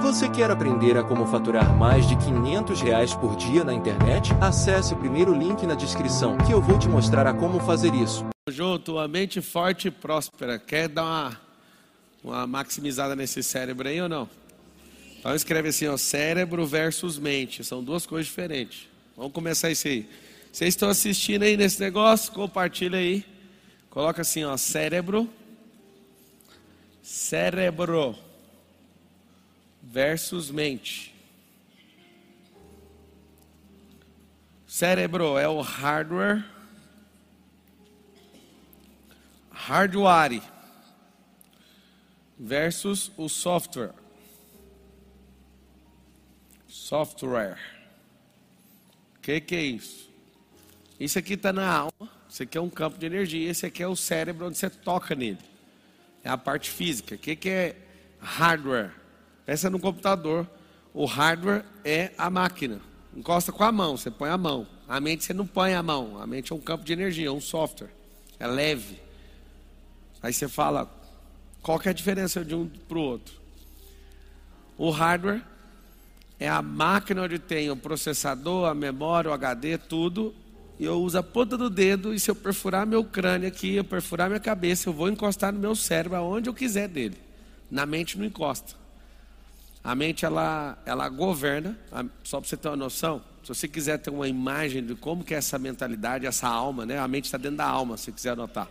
Você quer aprender a como faturar mais de 500 reais por dia na internet? Acesse o primeiro link na descrição que eu vou te mostrar a como fazer isso. Junto, uma mente forte e próspera. Quer dar uma, uma maximizada nesse cérebro aí ou não? Então escreve assim, ó, cérebro versus mente. São duas coisas diferentes. Vamos começar isso aí. Vocês estão assistindo aí nesse negócio? Compartilha aí. Coloca assim, ó, cérebro. Cérebro versus mente. Cérebro é o hardware, hardware versus o software. Software. O que, que é isso? Isso aqui está na alma, isso aqui é um campo de energia, esse aqui é o cérebro onde você toca nele. É a parte física. O que, que é hardware? Pensa no computador. O hardware é a máquina. Encosta com a mão, você põe a mão. A mente você não põe a mão. A mente é um campo de energia, é um software. É leve. Aí você fala, qual que é a diferença de um para o outro? O hardware é a máquina onde tem o processador, a memória, o HD, tudo. E eu uso a ponta do dedo e se eu perfurar meu crânio aqui, eu perfurar minha cabeça, eu vou encostar no meu cérebro aonde eu quiser dele. Na mente não encosta. A mente ela, ela governa, só para você ter uma noção, se você quiser ter uma imagem de como que é essa mentalidade, essa alma, né? A mente está dentro da alma, se você quiser anotar.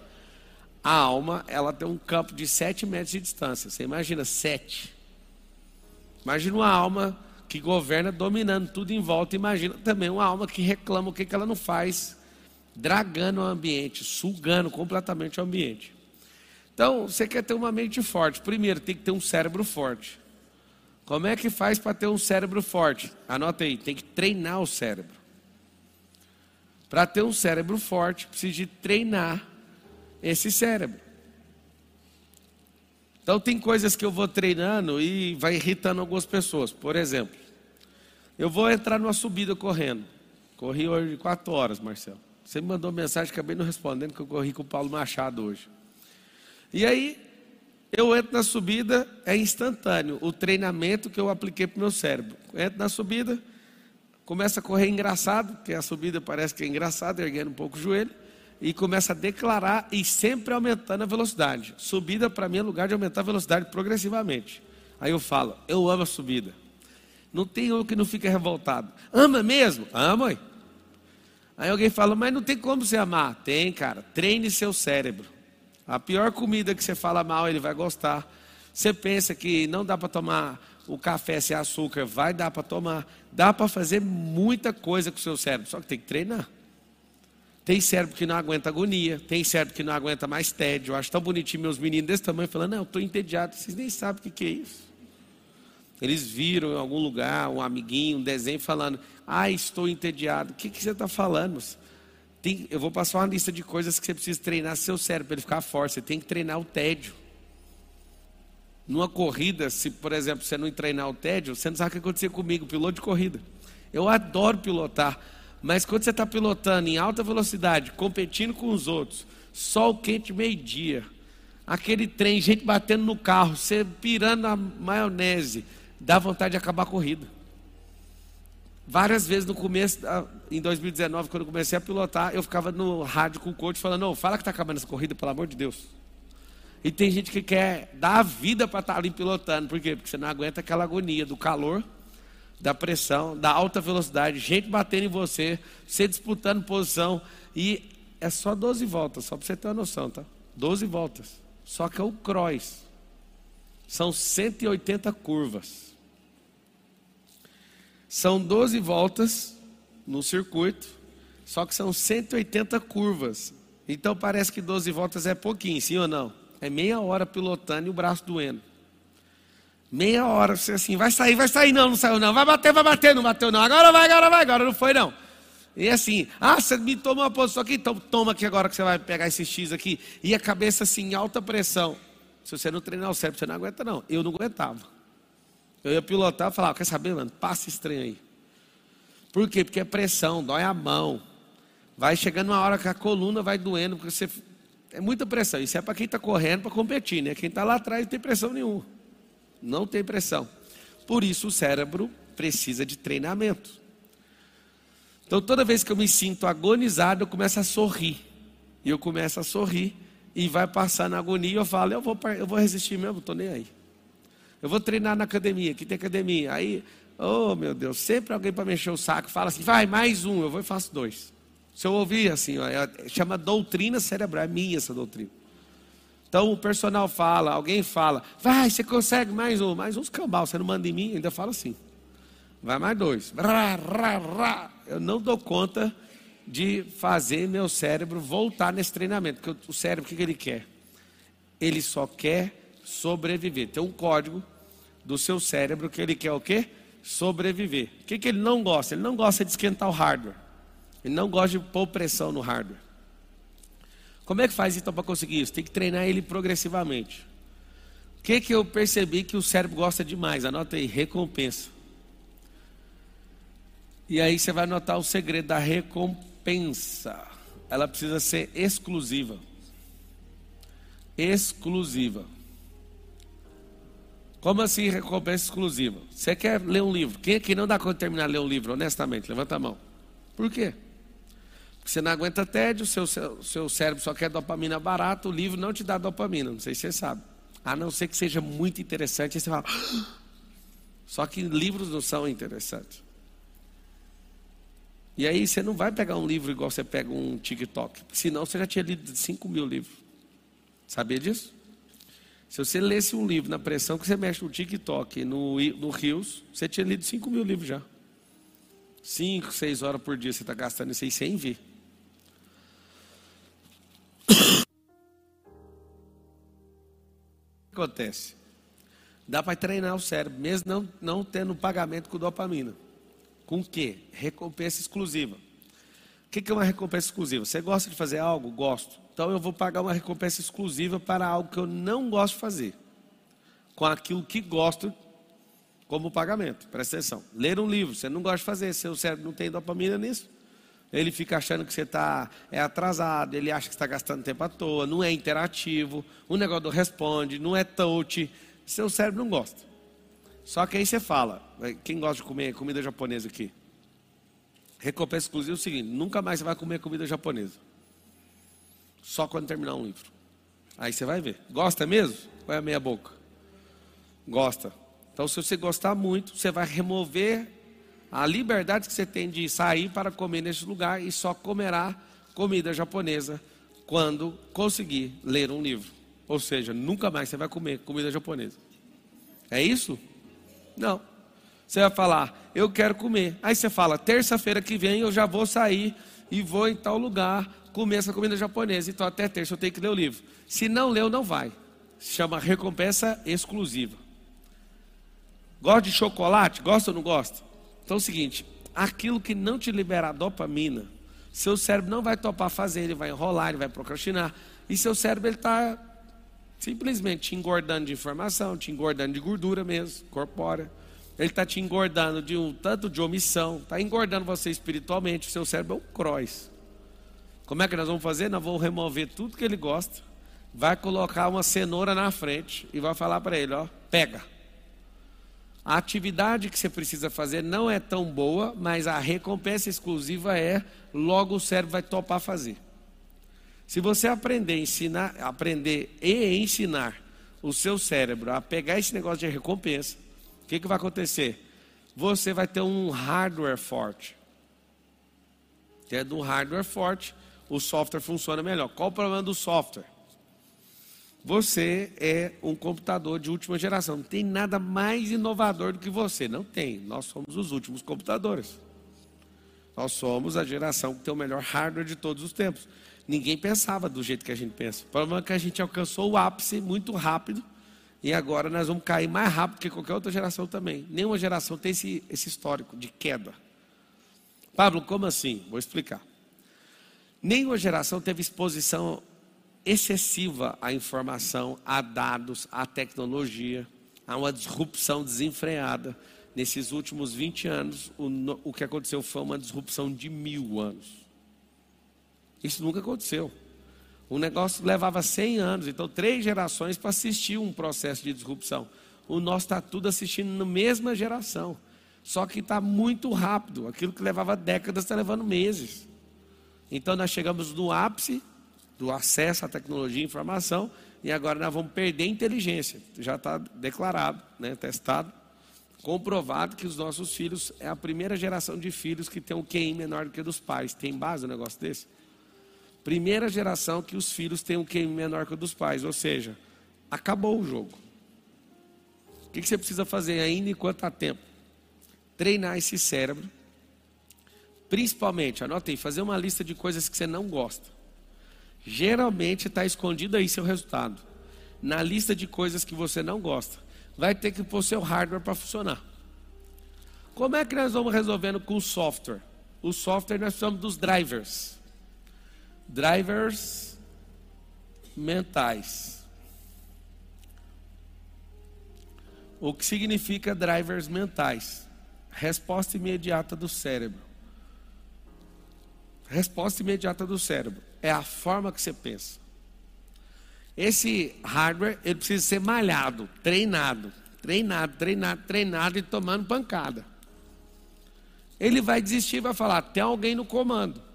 A alma, ela tem um campo de 7 metros de distância. Você imagina 7. Imagina uma alma que governa dominando tudo em volta. Imagina também uma alma que reclama o que, que ela não faz, dragando o ambiente, sugando completamente o ambiente. Então, você quer ter uma mente forte. Primeiro, tem que ter um cérebro forte. Como é que faz para ter um cérebro forte? Anota aí, tem que treinar o cérebro. Para ter um cérebro forte, precisa de treinar esse cérebro. Então tem coisas que eu vou treinando e vai irritando algumas pessoas. Por exemplo, eu vou entrar numa subida correndo. Corri hoje quatro horas, Marcelo. Você me mandou mensagem, acabei não respondendo, que eu corri com o Paulo Machado hoje. E aí, eu entro na subida, é instantâneo o treinamento que eu apliquei para o meu cérebro. Entro na subida, começa a correr engraçado, porque a subida parece que é engraçada, erguendo um pouco o joelho, e começa a declarar e sempre aumentando a velocidade. Subida para mim é lugar de aumentar a velocidade progressivamente. Aí eu falo, eu amo a subida. Não tem um que não fica revoltado. Ama mesmo? Amo. Aí. aí alguém fala, mas não tem como você amar. Tem, cara. Treine seu cérebro. A pior comida que você fala mal, ele vai gostar. Você pensa que não dá para tomar o café sem açúcar, vai dar para tomar. Dá para fazer muita coisa com o seu cérebro, só que tem que treinar. Tem cérebro que não aguenta agonia, tem cérebro que não aguenta mais tédio. Eu acho tão bonitinho meus meninos desse tamanho falando, não, eu estou entediado. Vocês nem sabem o que, que é isso. Eles viram em algum lugar um amiguinho, um desenho falando, ah, estou entediado. O que, que você está falando? Tem, eu vou passar uma lista de coisas que você precisa treinar seu cérebro para ele ficar forte. Você tem que treinar o tédio. Numa corrida, se por exemplo você não treinar o tédio, você não sabe o que aconteceu comigo, piloto de corrida. Eu adoro pilotar, mas quando você está pilotando em alta velocidade, competindo com os outros, sol quente meio-dia, aquele trem, gente batendo no carro, você pirando a maionese, dá vontade de acabar a corrida. Várias vezes no começo, em 2019, quando eu comecei a pilotar, eu ficava no rádio com o coach falando: Não, fala que está acabando essa corrida, pelo amor de Deus. E tem gente que quer dar a vida para estar tá ali pilotando. Por quê? Porque você não aguenta aquela agonia do calor, da pressão, da alta velocidade, gente batendo em você, você disputando posição. E é só 12 voltas, só para você ter uma noção, tá? 12 voltas. Só que é o cross. São 180 curvas. São 12 voltas no circuito, só que são 180 curvas. Então parece que 12 voltas é pouquinho, sim ou não? É meia hora pilotando e o braço doendo. Meia hora, você assim, vai sair, vai sair, não, não saiu não, vai bater, vai bater, não bateu não, agora vai, agora vai, agora não foi não. E assim, ah, você me tomou uma posição aqui, então toma aqui agora que você vai pegar esse X aqui. E a cabeça assim, em alta pressão. Se você não treinar o cérebro, você não aguenta não. Eu não aguentava. Eu ia pilotar e falava, quer saber, mano? Passa trem aí. Por quê? Porque é pressão, dói a mão. Vai chegando uma hora que a coluna vai doendo, porque você. É muita pressão. Isso é para quem está correndo para competir, né? Quem está lá atrás não tem pressão nenhuma. Não tem pressão. Por isso o cérebro precisa de treinamento. Então toda vez que eu me sinto agonizado, eu começo a sorrir. E eu começo a sorrir e vai passar na agonia, eu falo, eu vou, eu vou resistir mesmo, estou nem aí. Eu vou treinar na academia, aqui tem academia. Aí, oh meu Deus, sempre alguém para mexer o saco fala assim, vai, mais um, eu vou e faço dois. Se eu ouvir assim, ó, é, chama doutrina cerebral, é minha essa doutrina. Então o personal fala, alguém fala, vai, você consegue mais um, mais uns cambal, você não manda em mim, ainda fala assim. Vai mais dois. Rá, rá, rá. Eu não dou conta de fazer meu cérebro voltar nesse treinamento. Porque o cérebro, o que ele quer? Ele só quer sobreviver. Tem um código do seu cérebro que ele quer o quê? Sobreviver. O que, que ele não gosta? Ele não gosta de esquentar o hardware. Ele não gosta de pôr pressão no hardware. Como é que faz então para conseguir isso? Tem que treinar ele progressivamente. O que, que eu percebi que o cérebro gosta demais? Anota aí, recompensa. E aí você vai notar o segredo da recompensa. Ela precisa ser exclusiva. Exclusiva. Como assim recompensa exclusiva? Você quer ler um livro? Quem aqui não dá conta de terminar de ler um livro, honestamente? Levanta a mão. Por quê? Porque você não aguenta tédio, seu, seu, seu cérebro só quer dopamina barata, o livro não te dá dopamina, não sei se você sabe. A não ser que seja muito interessante, aí você fala. Só que livros não são interessantes. E aí você não vai pegar um livro igual você pega um TikTok. Senão você já tinha lido 5 mil livros. Sabia disso? Se você lesse um livro na pressão que você mexe no TikTok no, no Rios, você tinha lido 5 mil livros já. 5, 6 horas por dia você está gastando isso aí sem ver. O que acontece? Dá para treinar o cérebro, mesmo não, não tendo pagamento com dopamina. Com o quê? Recompensa exclusiva. O que é uma recompensa exclusiva? Você gosta de fazer algo? Gosto. Então eu vou pagar uma recompensa exclusiva para algo que eu não gosto de fazer. Com aquilo que gosto como pagamento. Presta atenção. Ler um livro, você não gosta de fazer, seu cérebro não tem dopamina nisso. Ele fica achando que você está é atrasado, ele acha que está gastando tempo à toa, não é interativo, o negócio do responde, não é touch. Seu cérebro não gosta. Só que aí você fala, quem gosta de comer comida japonesa aqui? Recompensa exclusiva é o seguinte: nunca mais você vai comer comida japonesa. Só quando terminar um livro. Aí você vai ver. Gosta mesmo? Ou é a meia boca? Gosta. Então, se você gostar muito, você vai remover a liberdade que você tem de sair para comer nesse lugar e só comerá comida japonesa quando conseguir ler um livro. Ou seja, nunca mais você vai comer comida japonesa. É isso? Não. Você vai falar, eu quero comer. Aí você fala, terça-feira que vem eu já vou sair e vou em tal lugar comer essa comida japonesa. Então até terça eu tenho que ler o livro. Se não leu, não vai. Se chama recompensa exclusiva. Gosta de chocolate? Gosta ou não gosta? Então é o seguinte: aquilo que não te liberar dopamina, seu cérebro não vai topar fazer, ele vai enrolar, ele vai procrastinar. E seu cérebro ele está simplesmente te engordando de informação, te engordando de gordura mesmo, corpórea. Ele está te engordando de um tanto de omissão, está engordando você espiritualmente. O seu cérebro é um cross. Como é que nós vamos fazer? Nós vamos remover tudo que ele gosta, vai colocar uma cenoura na frente e vai falar para ele: ó, pega. A atividade que você precisa fazer não é tão boa, mas a recompensa exclusiva é, logo o cérebro vai topar fazer. Se você aprender, ensinar, aprender e ensinar o seu cérebro a pegar esse negócio de recompensa, que, que vai acontecer? Você vai ter um hardware forte. Tendo um hardware forte, o software funciona melhor. Qual o problema do software? Você é um computador de última geração. Não tem nada mais inovador do que você. Não tem. Nós somos os últimos computadores. Nós somos a geração que tem o melhor hardware de todos os tempos. Ninguém pensava do jeito que a gente pensa. O problema é que a gente alcançou o ápice muito rápido. E agora nós vamos cair mais rápido que qualquer outra geração também. Nenhuma geração tem esse, esse histórico de queda. Pablo, como assim? Vou explicar. Nenhuma geração teve exposição excessiva à informação, a dados, à tecnologia, a uma disrupção desenfreada. Nesses últimos 20 anos, o, o que aconteceu foi uma disrupção de mil anos. Isso nunca aconteceu. O negócio levava 100 anos, então três gerações para assistir um processo de disrupção. o nosso está tudo assistindo na mesma geração. Só que está muito rápido. Aquilo que levava décadas está levando meses. Então nós chegamos no ápice do acesso à tecnologia e informação e agora nós vamos perder inteligência. Já está declarado, né, testado, comprovado que os nossos filhos é a primeira geração de filhos que tem um QI menor do que dos pais. Tem base um negócio desse? Primeira geração que os filhos têm um QI menor que o dos pais, ou seja, acabou o jogo. O que você precisa fazer ainda enquanto há tempo? Treinar esse cérebro. Principalmente, anote aí, fazer uma lista de coisas que você não gosta. Geralmente está escondido aí seu resultado. Na lista de coisas que você não gosta. Vai ter que pôr seu hardware para funcionar. Como é que nós vamos resolvendo com o software? O software nós precisamos dos drivers drivers mentais. O que significa drivers mentais? Resposta imediata do cérebro. Resposta imediata do cérebro é a forma que você pensa. Esse hardware ele precisa ser malhado, treinado, treinado, treinado, treinado e tomando pancada. Ele vai desistir vai falar: tem alguém no comando.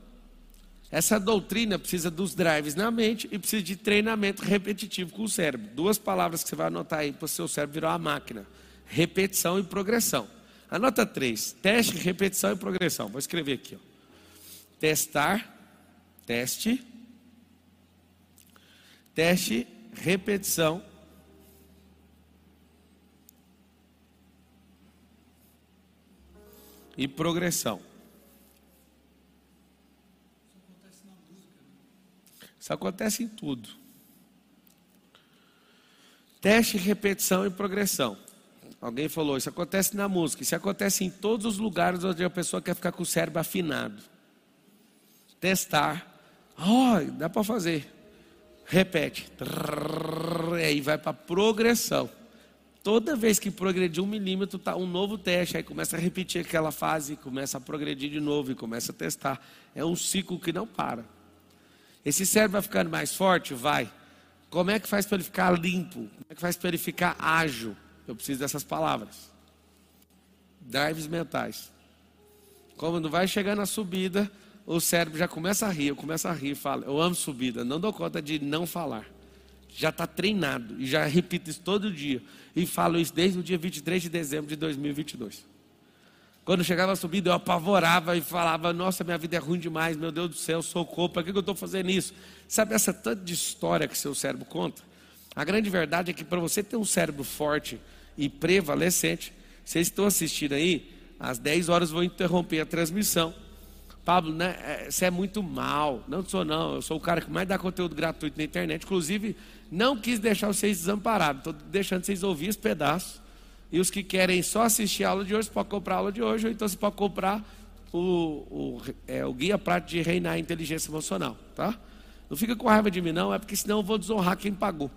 Essa doutrina precisa dos drives na mente e precisa de treinamento repetitivo com o cérebro. Duas palavras que você vai anotar aí para o seu cérebro virar uma máquina: repetição e progressão. Anota três: teste, repetição e progressão. Vou escrever aqui. Ó. Testar, teste, teste, repetição. E progressão. Isso acontece em tudo. Teste, repetição e progressão. Alguém falou, isso acontece na música, isso acontece em todos os lugares onde a pessoa quer ficar com o cérebro afinado. Testar. Oh, dá para fazer. Repete. E aí vai para progressão. Toda vez que progredir um milímetro, tá um novo teste. Aí começa a repetir aquela fase, começa a progredir de novo e começa a testar. É um ciclo que não para. Esse cérebro vai ficando mais forte? Vai. Como é que faz para ele ficar limpo? Como é que faz para ele ficar ágil? Eu preciso dessas palavras. Drives mentais. Quando vai chegando a subida, o cérebro já começa a rir, eu começo a rir, falo, eu amo subida, não dou conta de não falar. Já está treinado e já repito isso todo dia. E falo isso desde o dia 23 de dezembro de 2022. Quando chegava a subida, eu apavorava e falava: Nossa, minha vida é ruim demais, meu Deus do céu, socorro, para que eu estou fazendo isso? Sabe essa tanta de história que seu cérebro conta? A grande verdade é que para você ter um cérebro forte e prevalecente, vocês estão assistindo aí, às 10 horas vou interromper a transmissão. Pablo, né, é, você é muito mal. Não sou, não. Eu sou o cara que mais dá conteúdo gratuito na internet. Inclusive, não quis deixar vocês desamparados. Estou deixando vocês ouvir esse pedaço. E os que querem só assistir a aula de hoje, pode comprar a aula de hoje, ou então você pode comprar o, o, é, o guia prático de reinar a inteligência emocional, tá? Não fica com raiva de mim, não, é porque senão eu vou desonrar quem pagou,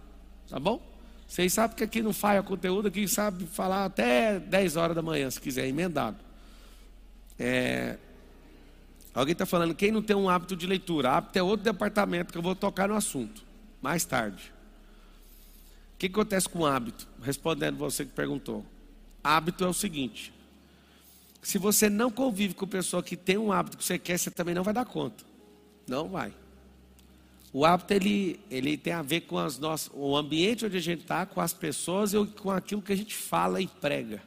tá bom? Vocês sabem que aqui não falha conteúdo, aqui sabe falar até 10 horas da manhã, se quiser, emendado. É... Alguém está falando, quem não tem um hábito de leitura? Hábito é outro departamento que eu vou tocar no assunto, mais tarde. O que acontece com o hábito? Respondendo você que perguntou. Hábito é o seguinte: se você não convive com pessoa que tem um hábito que você quer, você também não vai dar conta. Não vai. O hábito ele, ele tem a ver com as nossas, o ambiente onde a gente está, com as pessoas e com aquilo que a gente fala e prega.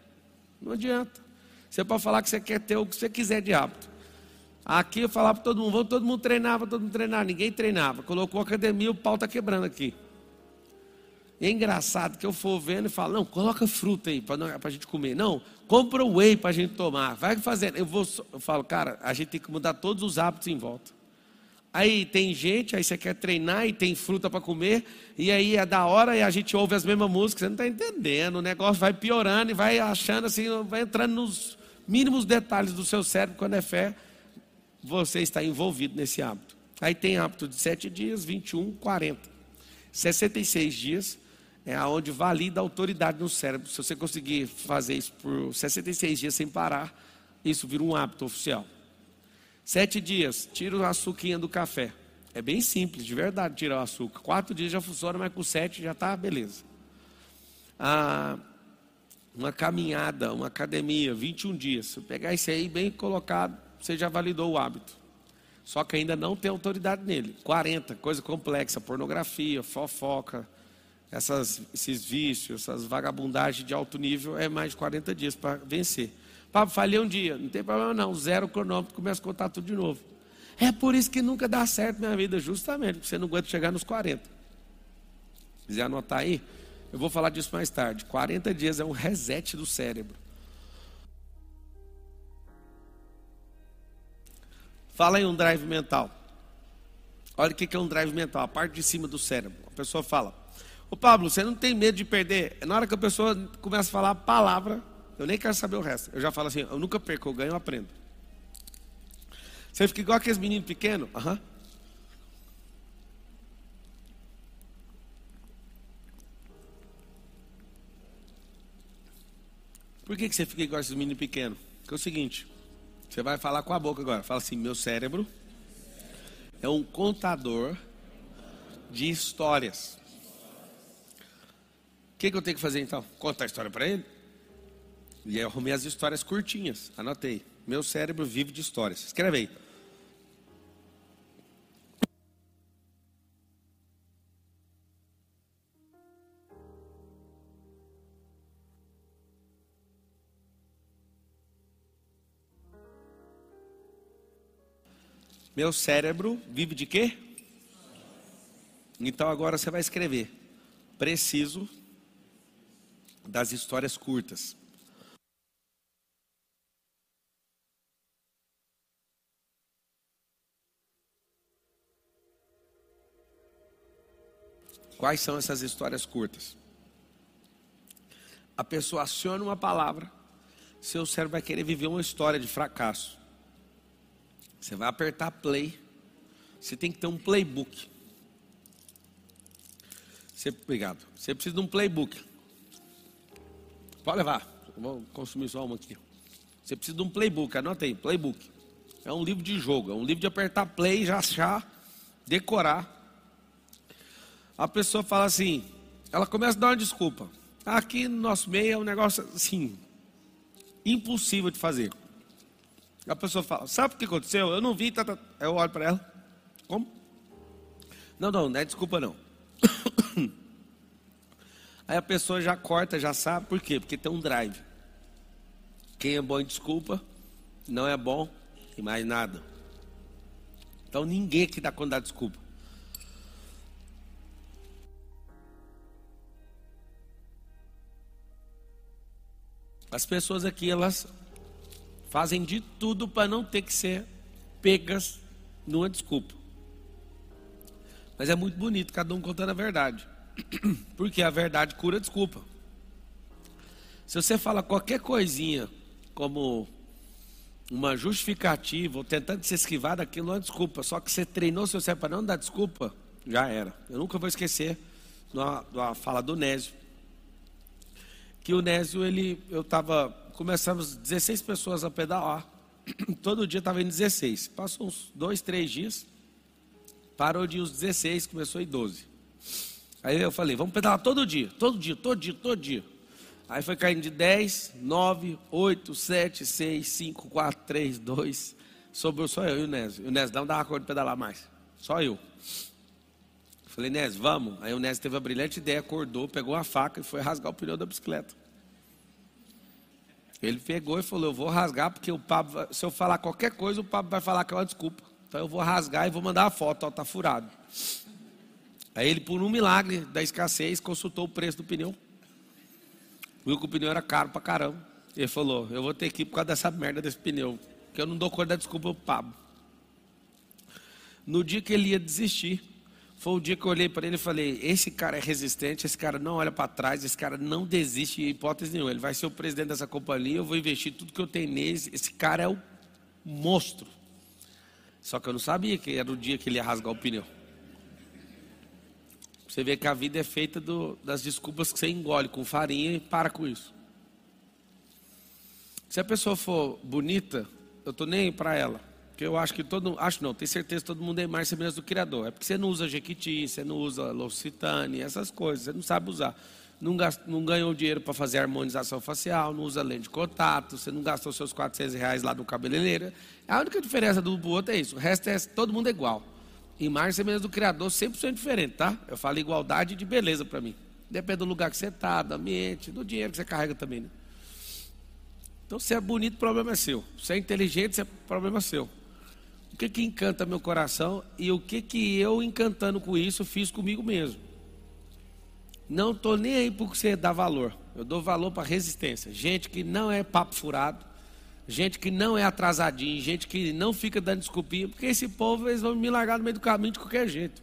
Não adianta. Você pode falar que você quer ter o que você quiser de hábito. Aqui eu falava para todo mundo, todo mundo treinava, todo mundo treinava, ninguém treinava. Colocou academia, o pau está quebrando aqui. É engraçado que eu for vendo e falo, não, coloca fruta aí para a gente comer. Não, compra o whey para a gente tomar. Vai fazendo. Eu, vou, eu falo, cara, a gente tem que mudar todos os hábitos em volta. Aí tem gente, aí você quer treinar e tem fruta para comer, e aí é da hora e a gente ouve as mesmas músicas, você não está entendendo, o negócio vai piorando e vai achando assim, vai entrando nos mínimos detalhes do seu cérebro, quando é fé, você está envolvido nesse hábito. Aí tem hábito de 7 dias, 21, 40. 66 dias, é aonde valida a autoridade no cérebro. Se você conseguir fazer isso por 66 dias sem parar, isso vira um hábito oficial. Sete dias, tira o açuquinha do café. É bem simples, de verdade, tirar o açúcar. Quatro dias já funciona, mas com sete já está beleza. Ah, uma caminhada, uma academia, 21 dias. Se pegar esse aí bem colocado, você já validou o hábito. Só que ainda não tem autoridade nele. 40, coisa complexa, pornografia, fofoca, essas, esses vícios, essas vagabundagens de alto nível, é mais de 40 dias para vencer. Pablo, falhei um dia, não tem problema não, zero cronômetro, começa a contar tudo de novo. É por isso que nunca dá certo minha vida, justamente, porque você não aguenta chegar nos 40. Se quiser anotar aí, eu vou falar disso mais tarde. 40 dias é um reset do cérebro. Fala em um drive mental. Olha o que é um drive mental, a parte de cima do cérebro. A pessoa fala: Ô Pablo, você não tem medo de perder? Na hora que a pessoa começa a falar a palavra, eu nem quero saber o resto. Eu já falo assim: eu nunca perco, eu ganho, eu aprendo. Você fica igual aqueles meninos pequenos? Aham. Uhum. Por que, que você fica igual esses meninos pequenos? Porque é o seguinte: você vai falar com a boca agora. Fala assim: meu cérebro é um contador de histórias. Que, que eu tenho que fazer então? Contar a história para ele? E eu arrumei as histórias curtinhas. Anotei. Meu cérebro vive de histórias. Escreve aí. Meu cérebro vive de quê? Então agora você vai escrever. Preciso das histórias curtas. Quais são essas histórias curtas? A pessoa aciona uma palavra, seu cérebro vai querer viver uma história de fracasso. Você vai apertar play. Você tem que ter um playbook. Você, obrigado. Você precisa de um playbook. Pode levar. Vou consumir só uma aqui. Você precisa de um playbook. Anota aí, playbook. É um livro de jogo. É um livro de apertar play, já achar, decorar. A pessoa fala assim, ela começa a dar uma desculpa. Aqui no nosso meio é um negócio assim, impossível de fazer. A pessoa fala, sabe o que aconteceu? Eu não vi, tá, tá. eu olho para ela. Como? Não, não, não é desculpa não. Aí a pessoa já corta, já sabe por quê? Porque tem um drive. Quem é bom em desculpa, não é bom em mais nada. Então ninguém aqui dá conta da desculpa. As pessoas aqui, elas fazem de tudo para não ter que ser pegas numa desculpa. Mas é muito bonito, cada um contando a verdade. Porque a verdade cura desculpa. Se você fala qualquer coisinha como uma justificativa ou tentando se esquivar daquilo, não é desculpa. Só que você treinou seu cérebro para não dar desculpa, já era. Eu nunca vou esquecer da fala do Nésio. Que o Nésio, ele, eu estava começamos 16 pessoas a pedalar. Todo dia estava em 16. Passou uns dois, três dias. Parou de uns 16, começou em 12. Aí eu falei, vamos pedalar todo dia, todo dia, todo dia, todo dia. Aí foi caindo de 10, 9, 8, 7, 6, 5, 4, 3, 2. Sobrou só eu e o Nésio. E o Nésio não dava conta de pedalar mais. Só eu. Falei, Nésio, vamos. Aí o Nésio teve a brilhante ideia, acordou, pegou a faca e foi rasgar o pneu da bicicleta. Ele pegou e falou: Eu vou rasgar, porque o Pablo, se eu falar qualquer coisa, o Pablo vai falar que é uma desculpa. Então eu vou rasgar e vou mandar a foto, ó, tá furado. Aí ele, por um milagre da escassez, consultou o preço do pneu. Viu que o pneu era caro pra caramba. Ele falou: Eu vou ter que ir por causa dessa merda desse pneu. Que eu não dou conta da desculpa pro Pablo. No dia que ele ia desistir, foi o dia que eu olhei para ele e falei: esse cara é resistente, esse cara não olha para trás, esse cara não desiste em hipótese nenhuma. Ele vai ser o presidente dessa companhia, eu vou investir tudo que eu tenho nele. Esse cara é o monstro. Só que eu não sabia que era o dia que ele ia rasgar o pneu. Você vê que a vida é feita do, das desculpas que você engole com farinha e para com isso. Se a pessoa for bonita, eu estou nem para ela. Porque eu acho que todo acho não, tenho certeza que todo mundo é mais semelhante do Criador. É porque você não usa Jequiti, você não usa L'Occitane, essas coisas, você não sabe usar. não, gastou, não ganhou dinheiro para fazer harmonização facial, não usa lente de contato, você não gastou seus 400 reais lá do cabeleireiro. A única diferença do outro é isso, o resto é todo mundo é igual. Imagem e semelhança do Criador 100% diferente, tá? Eu falo igualdade de beleza para mim. Depende do lugar que você está, do ambiente, do dinheiro que você carrega também, né? Então, se é bonito, o problema é seu. Se é inteligente, o problema é seu. O que que encanta meu coração e o que que eu, encantando com isso, fiz comigo mesmo. Não estou nem aí porque você dá valor. Eu dou valor para resistência. Gente que não é papo furado, gente que não é atrasadinho, gente que não fica dando desculpinha, porque esse povo eles vão me largar no meio do caminho de qualquer jeito.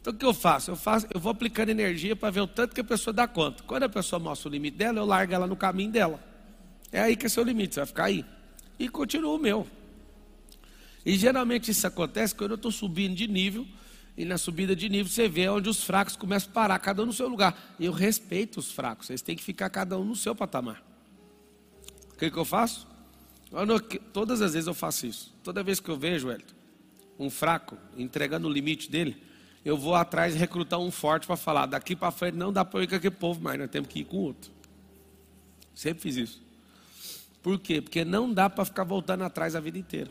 Então o que eu faço? Eu faço, eu vou aplicando energia para ver o tanto que a pessoa dá conta. Quando a pessoa mostra o limite dela, eu largo ela no caminho dela. É aí que é seu limite, você vai ficar aí. E continua o meu. E geralmente isso acontece quando eu estou subindo de nível, e na subida de nível você vê onde os fracos começam a parar, cada um no seu lugar. E eu respeito os fracos, eles têm que ficar cada um no seu patamar. O que, que eu faço? Todas as vezes eu faço isso. Toda vez que eu vejo, Elton, um fraco entregando o limite dele, eu vou atrás recrutar um forte para falar: daqui para frente não dá para ir com aquele povo, mas nós temos que ir com outro. Sempre fiz isso. Por quê? Porque não dá para ficar voltando atrás a vida inteira.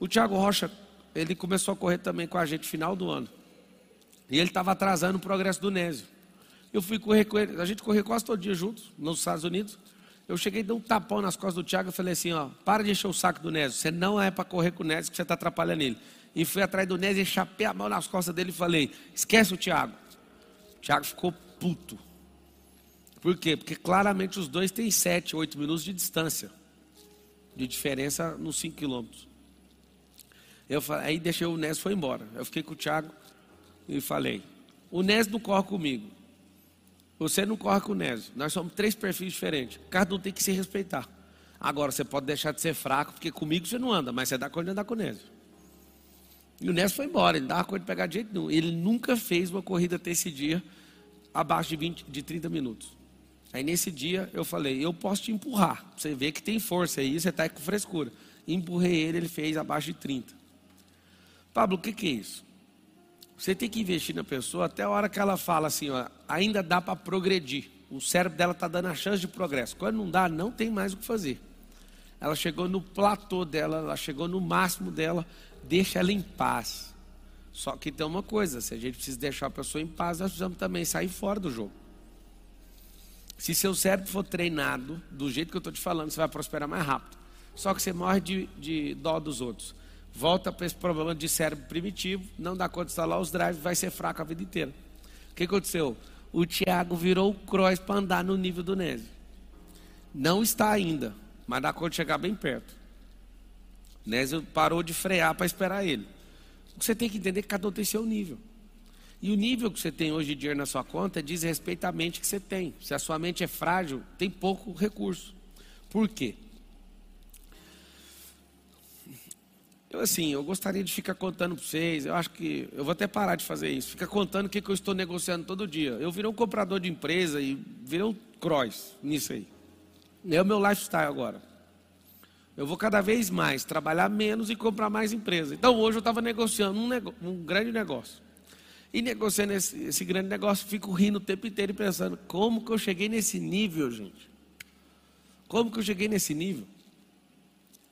O Tiago Rocha, ele começou a correr também com a gente final do ano. E ele estava atrasando o progresso do Nésio. Eu fui correr com ele, a gente corria quase todo dia juntos, nos Estados Unidos. Eu cheguei, dei um tapão nas costas do Tiago e falei assim: ó, para de encher o saco do Nésio. Você não é para correr com o Nésio que você está atrapalhando ele. E fui atrás do Nésio e chapei a mão nas costas dele e falei: esquece o Tiago. O Tiago ficou puto. Por quê? Porque claramente os dois têm 7, 8 minutos de distância. De diferença nos 5 quilômetros. Eu falei, aí deixei o Nésio foi embora. Eu fiquei com o Tiago e falei: o Nésio não corre comigo. Você não corre com o Nésio. Nós somos três perfis diferentes. Cada um tem que se respeitar. Agora, você pode deixar de ser fraco, porque comigo você não anda, mas você dá conta de andar com o Nésio. E o Nésio foi embora, ele não dava conta de pegar de jeito nenhum. Ele nunca fez uma corrida até esse dia abaixo de, 20, de 30 minutos. Aí nesse dia eu falei, eu posso te empurrar. Você vê que tem força aí, você está com frescura. Empurrei ele, ele fez abaixo de 30. Pablo, o que, que é isso? Você tem que investir na pessoa até a hora que ela fala assim, ó, ainda dá para progredir. O cérebro dela está dando a chance de progresso. Quando não dá, não tem mais o que fazer. Ela chegou no platô dela, ela chegou no máximo dela, deixa ela em paz. Só que tem uma coisa, se a gente precisa deixar a pessoa em paz, nós precisamos também sair fora do jogo. Se seu cérebro for treinado do jeito que eu estou te falando, você vai prosperar mais rápido. Só que você morre de, de dó dos outros volta para esse problema de cérebro primitivo, não dá conta de instalar os drives, vai ser fraco a vida inteira. O que aconteceu? O Thiago virou o cross para andar no nível do Nésio. Não está ainda, mas dá conta de chegar bem perto. Nésio parou de frear para esperar ele. Você tem que entender é que cada um tem seu nível. E o nível que você tem hoje de dinheiro na sua conta diz respeito à mente que você tem. Se a sua mente é frágil, tem pouco recurso. Por quê? Eu, assim, eu gostaria de ficar contando para vocês, eu acho que, eu vou até parar de fazer isso, ficar contando o que, que eu estou negociando todo dia. Eu virei um comprador de empresa e virei um cross nisso aí. É o meu lifestyle agora. Eu vou cada vez mais trabalhar menos e comprar mais empresa. Então hoje eu estava negociando um, nego um, grande negócio. E negociando esse, esse grande negócio, fico rindo o tempo inteiro e pensando, como que eu cheguei nesse nível, gente? Como que eu cheguei nesse nível?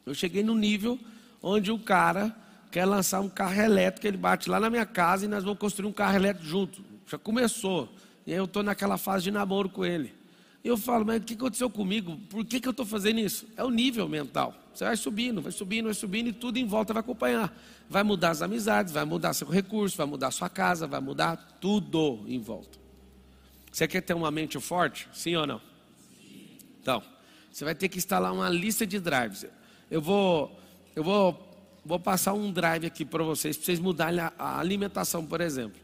Eu cheguei no nível onde o cara quer lançar um carro elétrico, ele bate lá na minha casa e nós vamos construir um carro elétrico junto. Já começou. E aí eu estou naquela fase de namoro com ele. E eu falo, mas o que aconteceu comigo? Por que, que eu estou fazendo isso? É o nível mental. Você vai subindo, vai subindo, vai subindo e tudo em volta vai acompanhar. Vai mudar as amizades, vai mudar seu recurso, vai mudar sua casa, vai mudar tudo em volta. Você quer ter uma mente forte? Sim ou não? Então, você vai ter que instalar uma lista de drives. Eu vou eu vou, vou passar um drive aqui para vocês, para vocês mudarem a, a, alimentação, por exemplo.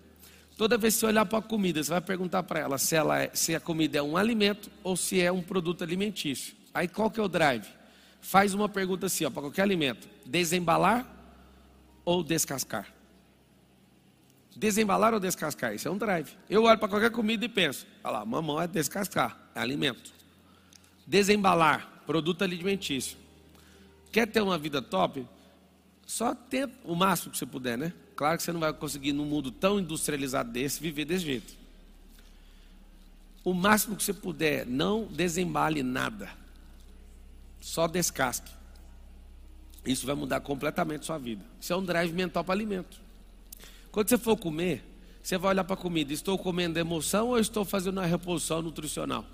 Toda vez que você olhar para a comida, você vai perguntar para ela se, ela é, se a comida é um alimento ou se é um produto alimentício. Aí qual que é o drive? Faz uma pergunta assim, para qualquer alimento: desembalar ou descascar? Desembalar ou descascar? Isso é um drive. Eu olho para qualquer comida e penso: olha lá, mamão é descascar, é alimento. Desembalar, produto alimentício. Quer ter uma vida top? Só tenta o máximo que você puder, né? Claro que você não vai conseguir, num mundo tão industrializado desse, viver desse jeito. o máximo que você puder, não desembale nada. Só descasque. Isso vai mudar completamente a sua vida. Isso é um drive mental para alimento. Quando você for comer, você vai olhar para a comida: estou comendo emoção ou estou fazendo uma reposição nutricional?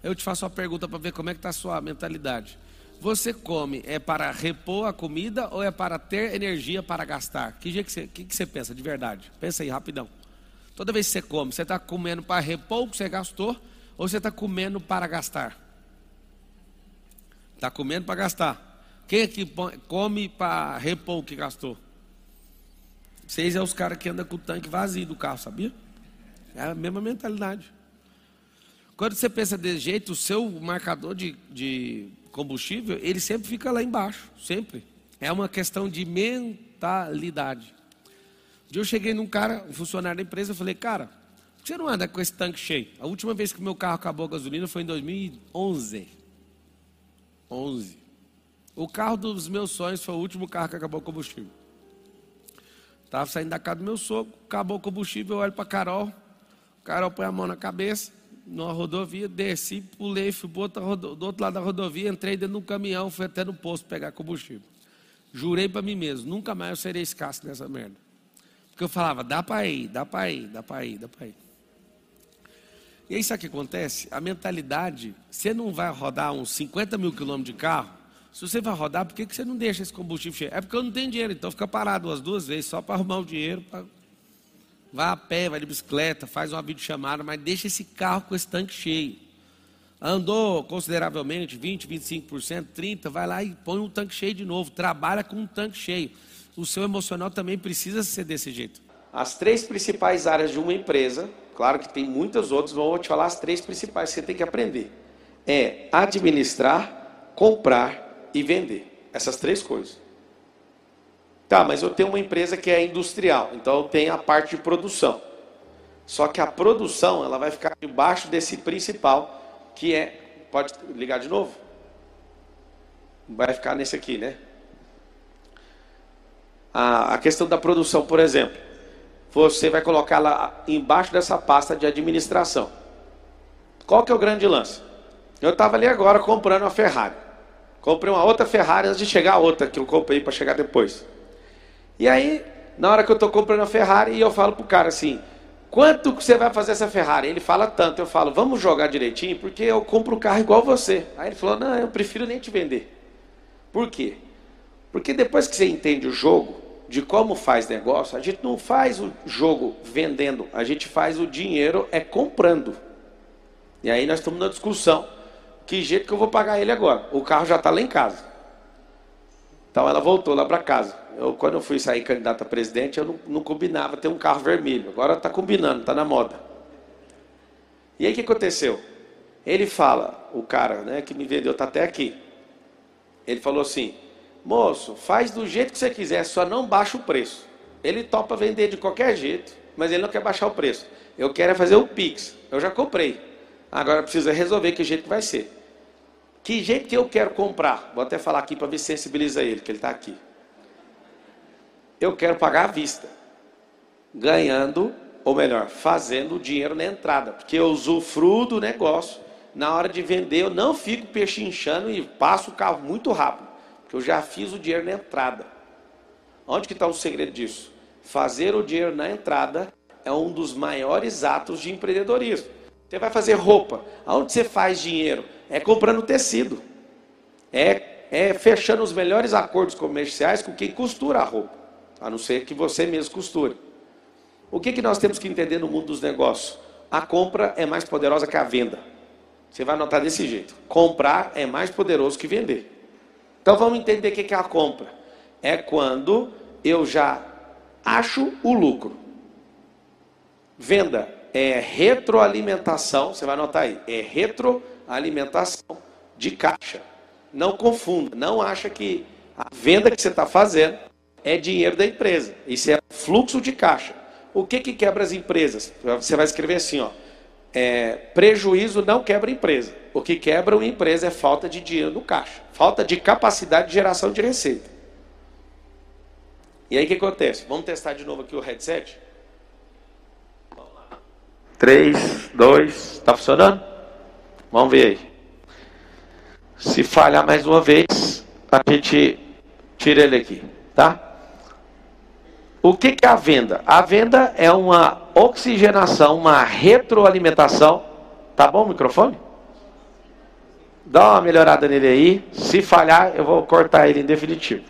Eu te faço uma pergunta para ver como é que está a sua mentalidade. Você come é para repor a comida ou é para ter energia para gastar? Que dia que você, que, que você pensa de verdade? Pensa aí rapidão. Toda vez que você come, você está comendo para repor o que você gastou ou você está comendo para gastar? Está comendo para gastar. Quem é que come para repor o que gastou? Vocês é os caras que andam com o tanque vazio do carro, sabia? É a mesma mentalidade. Quando você pensa desse jeito, o seu marcador de, de combustível, ele sempre fica lá embaixo, sempre. É uma questão de mentalidade. Eu cheguei num cara, um funcionário da empresa, eu falei, cara, por que você não anda com esse tanque cheio? A última vez que meu carro acabou a gasolina foi em 2011. 11. O carro dos meus sonhos foi o último carro que acabou o combustível. Estava saindo da casa do meu sogro, acabou o combustível, eu olho para Carol, Carol põe a mão na cabeça, numa rodovia, desci, pulei, fui do outro lado da rodovia, entrei dentro de um caminhão, fui até no posto pegar combustível. Jurei para mim mesmo, nunca mais eu serei escasso nessa merda. Porque eu falava, dá para ir, dá para ir, dá para ir, dá para ir. E aí sabe o que acontece? A mentalidade, você não vai rodar uns 50 mil quilômetros de carro, se você vai rodar, por que, que você não deixa esse combustível cheio? É porque eu não tenho dinheiro, então fica parado as duas vezes, só para arrumar o dinheiro, para Vai a pé, vai de bicicleta, faz uma videochamada, mas deixa esse carro com esse tanque cheio. Andou consideravelmente, 20, 25%, 30%, vai lá e põe um tanque cheio de novo. Trabalha com um tanque cheio. O seu emocional também precisa ser desse jeito. As três principais áreas de uma empresa, claro que tem muitas outras, mas vou te falar as três principais que você tem que aprender. É administrar, comprar e vender. Essas três coisas. Tá, mas eu tenho uma empresa que é industrial, então eu tenho a parte de produção. Só que a produção, ela vai ficar debaixo desse principal, que é. Pode ligar de novo? Vai ficar nesse aqui, né? A, a questão da produção, por exemplo. Você vai colocar lá embaixo dessa pasta de administração. Qual que é o grande lance? Eu estava ali agora comprando uma Ferrari. Comprei uma outra Ferrari antes de chegar a outra que eu comprei para chegar depois. E aí, na hora que eu estou comprando a Ferrari, eu falo pro cara assim: quanto você vai fazer essa Ferrari? Ele fala tanto. Eu falo: vamos jogar direitinho, porque eu compro o carro igual você. Aí ele falou: não, eu prefiro nem te vender. Por quê? Porque depois que você entende o jogo, de como faz negócio, a gente não faz o jogo vendendo, a gente faz o dinheiro é comprando. E aí nós estamos na discussão. Que jeito que eu vou pagar ele agora? O carro já está lá em casa. Então ela voltou lá para casa eu, quando eu fui sair candidato a presidente, eu não, não combinava ter um carro vermelho. Agora está combinando, está na moda. E aí o que aconteceu? Ele fala, o cara né, que me vendeu está até aqui. Ele falou assim: moço, faz do jeito que você quiser, só não baixa o preço. Ele topa vender de qualquer jeito, mas ele não quer baixar o preço. Eu quero é fazer o Pix. Eu já comprei. Agora precisa resolver que jeito vai ser. Que jeito que eu quero comprar? Vou até falar aqui para ver se sensibiliza ele, que ele está aqui eu quero pagar à vista, ganhando, ou melhor, fazendo o dinheiro na entrada, porque eu usufruo do negócio. Na hora de vender, eu não fico pechinchando e passo o carro muito rápido, porque eu já fiz o dinheiro na entrada. Onde que está o segredo disso? Fazer o dinheiro na entrada é um dos maiores atos de empreendedorismo. Você vai fazer roupa. Aonde você faz dinheiro? É comprando tecido. É, é fechando os melhores acordos comerciais com quem costura a roupa a não ser que você mesmo costure. O que, que nós temos que entender no mundo dos negócios? A compra é mais poderosa que a venda. Você vai notar desse jeito. Comprar é mais poderoso que vender. Então vamos entender o que é a compra. É quando eu já acho o lucro. Venda é retroalimentação, você vai notar aí, é retroalimentação de caixa. Não confunda, não acha que a venda que você está fazendo é dinheiro da empresa. Isso é fluxo de caixa. O que, que quebra as empresas? Você vai escrever assim, ó. É, prejuízo não quebra empresa. O que quebra uma empresa é falta de dinheiro no caixa, falta de capacidade de geração de receita. E aí o que acontece? Vamos testar de novo aqui o headset? Vamos lá. 3, 2, está funcionando? Vamos ver aí. Se falhar mais uma vez, a gente tira ele aqui, tá? O que, que é a venda? A venda é uma oxigenação, uma retroalimentação. Tá bom o microfone? Dá uma melhorada nele aí. Se falhar, eu vou cortar ele em definitivo.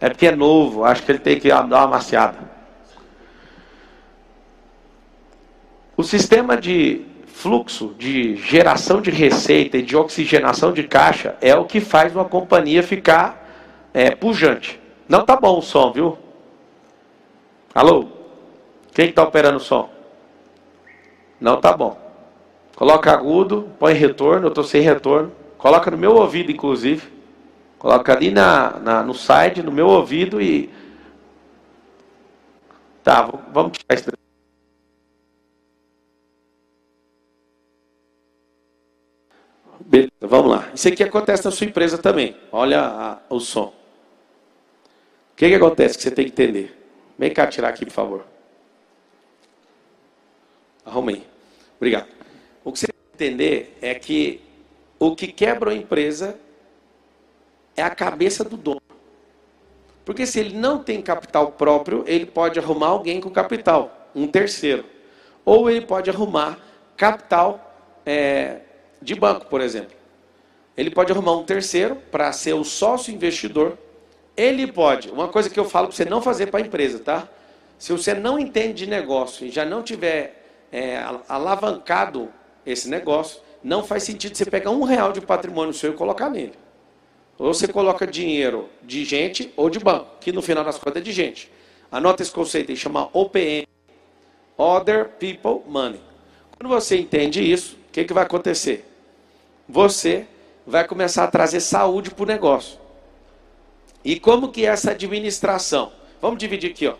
É porque é novo, acho que ele tem que dar uma maciada. O sistema de fluxo de geração de receita e de oxigenação de caixa é o que faz uma companhia ficar é, pujante. Não tá bom o som, viu? Alô? Quem está operando o som? Não tá bom. Coloca agudo, põe retorno, eu estou sem retorno. Coloca no meu ouvido, inclusive. Coloca ali na, na, no side, no meu ouvido e. Tá, vamos tirar isso. Beleza, vamos lá. Isso aqui acontece na sua empresa também. Olha a, o som. O que, que acontece que você tem que entender? Vem cá tirar aqui, por favor. Arrumei. Obrigado. O que você tem que entender é que o que quebra a empresa é a cabeça do dono. Porque se ele não tem capital próprio, ele pode arrumar alguém com capital, um terceiro. Ou ele pode arrumar capital é, de banco, por exemplo. Ele pode arrumar um terceiro para ser o sócio investidor. Ele pode, uma coisa que eu falo para você não fazer para a empresa, tá? Se você não entende de negócio e já não tiver é, alavancado esse negócio, não faz sentido você pegar um real de patrimônio seu e colocar nele. Ou você coloca dinheiro de gente ou de banco, que no final das contas é de gente. Anota esse conceito aí, chama OPM. Other People Money. Quando você entende isso, o que, que vai acontecer? Você vai começar a trazer saúde para o negócio. E como que é essa administração? Vamos dividir aqui, ó.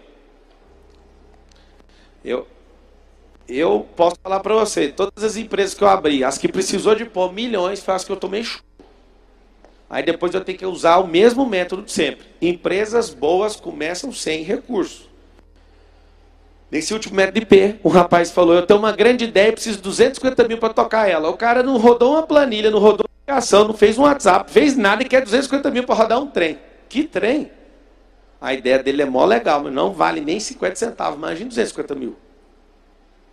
Eu, eu posso falar para você, todas as empresas que eu abri, as que precisou de pôr milhões, foi as que eu tomei chuva. Aí depois eu tenho que usar o mesmo método de sempre. Empresas boas começam sem recursos. Nesse último método de P, um rapaz falou: Eu tenho uma grande ideia, preciso de 250 mil para tocar ela. O cara não rodou uma planilha, não rodou uma aplicação, não fez um WhatsApp, fez nada e quer 250 mil para rodar um trem. Que trem? A ideia dele é mó legal, mas não vale nem 50 centavos. Imagina 250 mil.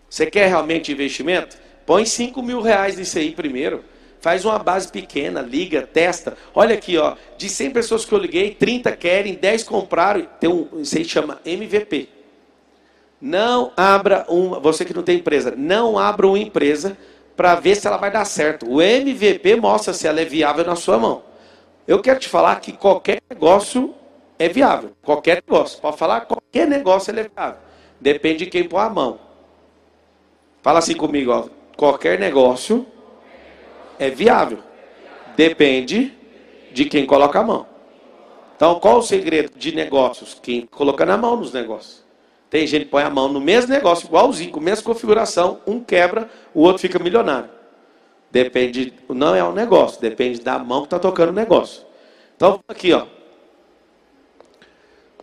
Você quer realmente investimento? Põe 5 mil reais nisso aí primeiro. Faz uma base pequena, liga, testa. Olha aqui, ó, de 100 pessoas que eu liguei, 30 querem, 10 compraram. Tem um, isso aí chama MVP. Não abra uma, você que não tem empresa, não abra uma empresa para ver se ela vai dar certo. O MVP mostra se ela é viável na sua mão. Eu quero te falar que qualquer negócio é viável. Qualquer negócio. Pode falar, qualquer negócio é viável. Depende de quem pôr a mão. Fala assim comigo, ó. Qualquer negócio é viável. Depende de quem coloca a mão. Então, qual o segredo de negócios? Quem coloca na mão nos negócios. Tem gente que põe a mão no mesmo negócio, igualzinho, com a mesma configuração, um quebra, o outro fica milionário. Depende, não é um negócio, depende da mão que está tocando o negócio. Então, aqui, ó.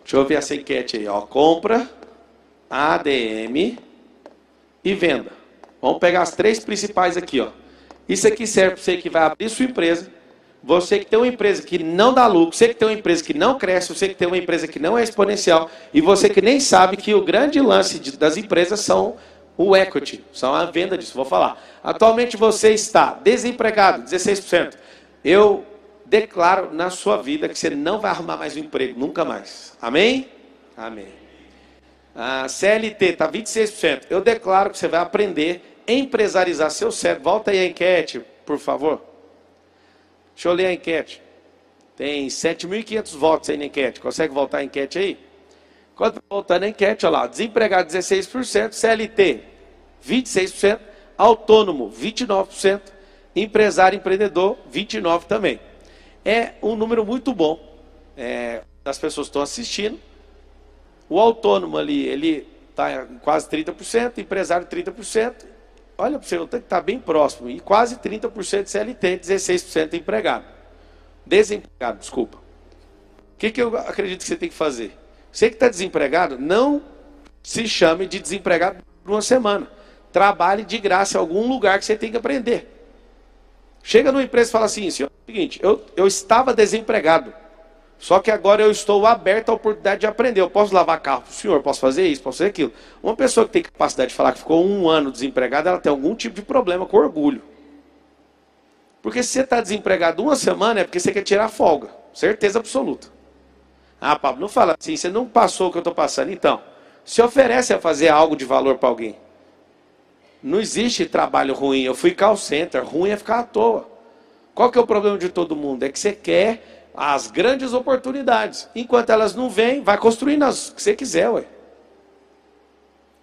Deixa eu ver essa enquete aí, ó. Compra, ADM e venda. Vamos pegar as três principais aqui, ó. Isso aqui serve para você que vai abrir sua empresa, você que tem uma empresa que não dá lucro, você que tem uma empresa que não cresce, você que tem uma empresa que não é exponencial, e você que nem sabe que o grande lance de, das empresas são o equity, são a venda disso. Vou falar. Atualmente você está desempregado, 16%. Eu declaro na sua vida que você não vai arrumar mais um emprego, nunca mais. Amém? Amém. A CLT está 26%. Eu declaro que você vai aprender empresarizar seu cérebro. Volta aí a enquete, por favor. Deixa eu ler a enquete. Tem 7.500 votos aí na enquete. Consegue voltar a enquete aí? Quando voltando a enquete, olha lá. Desempregado 16%, CLT 26%, autônomo 29%, empresário empreendedor 29% também. É um número muito bom é, das pessoas estão assistindo. O autônomo ali, ele está quase 30%, empresário 30%, Olha para você, o tanque está bem próximo. E quase 30% de CLT, 16% empregado. Desempregado, desculpa. O que, que eu acredito que você tem que fazer? Você que está desempregado, não se chame de desempregado por uma semana. trabalhe de graça em algum lugar que você tem que aprender. Chega numa empresa e fala assim, senhor, é o seguinte, eu, eu estava desempregado. Só que agora eu estou aberto à oportunidade de aprender. Eu posso lavar carro para o senhor, posso fazer isso, posso fazer aquilo. Uma pessoa que tem capacidade de falar que ficou um ano desempregada, ela tem algum tipo de problema com orgulho. Porque se você está desempregado uma semana é porque você quer tirar folga. Certeza absoluta. Ah, Pablo, não fala assim, você não passou o que eu estou passando. Então, se oferece a fazer algo de valor para alguém. Não existe trabalho ruim. Eu fui call center, ruim é ficar à toa. Qual que é o problema de todo mundo? É que você quer as grandes oportunidades. Enquanto elas não vêm, vai construindo as que você quiser, ué.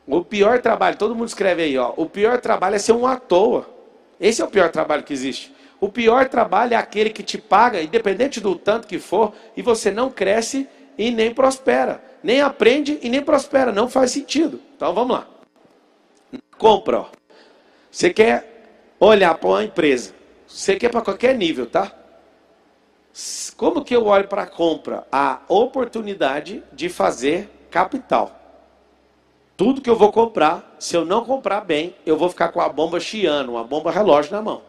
O pior trabalho, todo mundo escreve aí, ó. O pior trabalho é ser um à toa. Esse é o pior trabalho que existe. O pior trabalho é aquele que te paga, independente do tanto que for, e você não cresce e nem prospera. Nem aprende e nem prospera. Não faz sentido. Então vamos lá. Compra, ó. Você quer olhar para uma empresa. Você quer para qualquer nível, tá? Como que eu olho para a compra? A oportunidade de fazer capital. Tudo que eu vou comprar, se eu não comprar bem, eu vou ficar com a bomba chiando, uma bomba relógio na mão.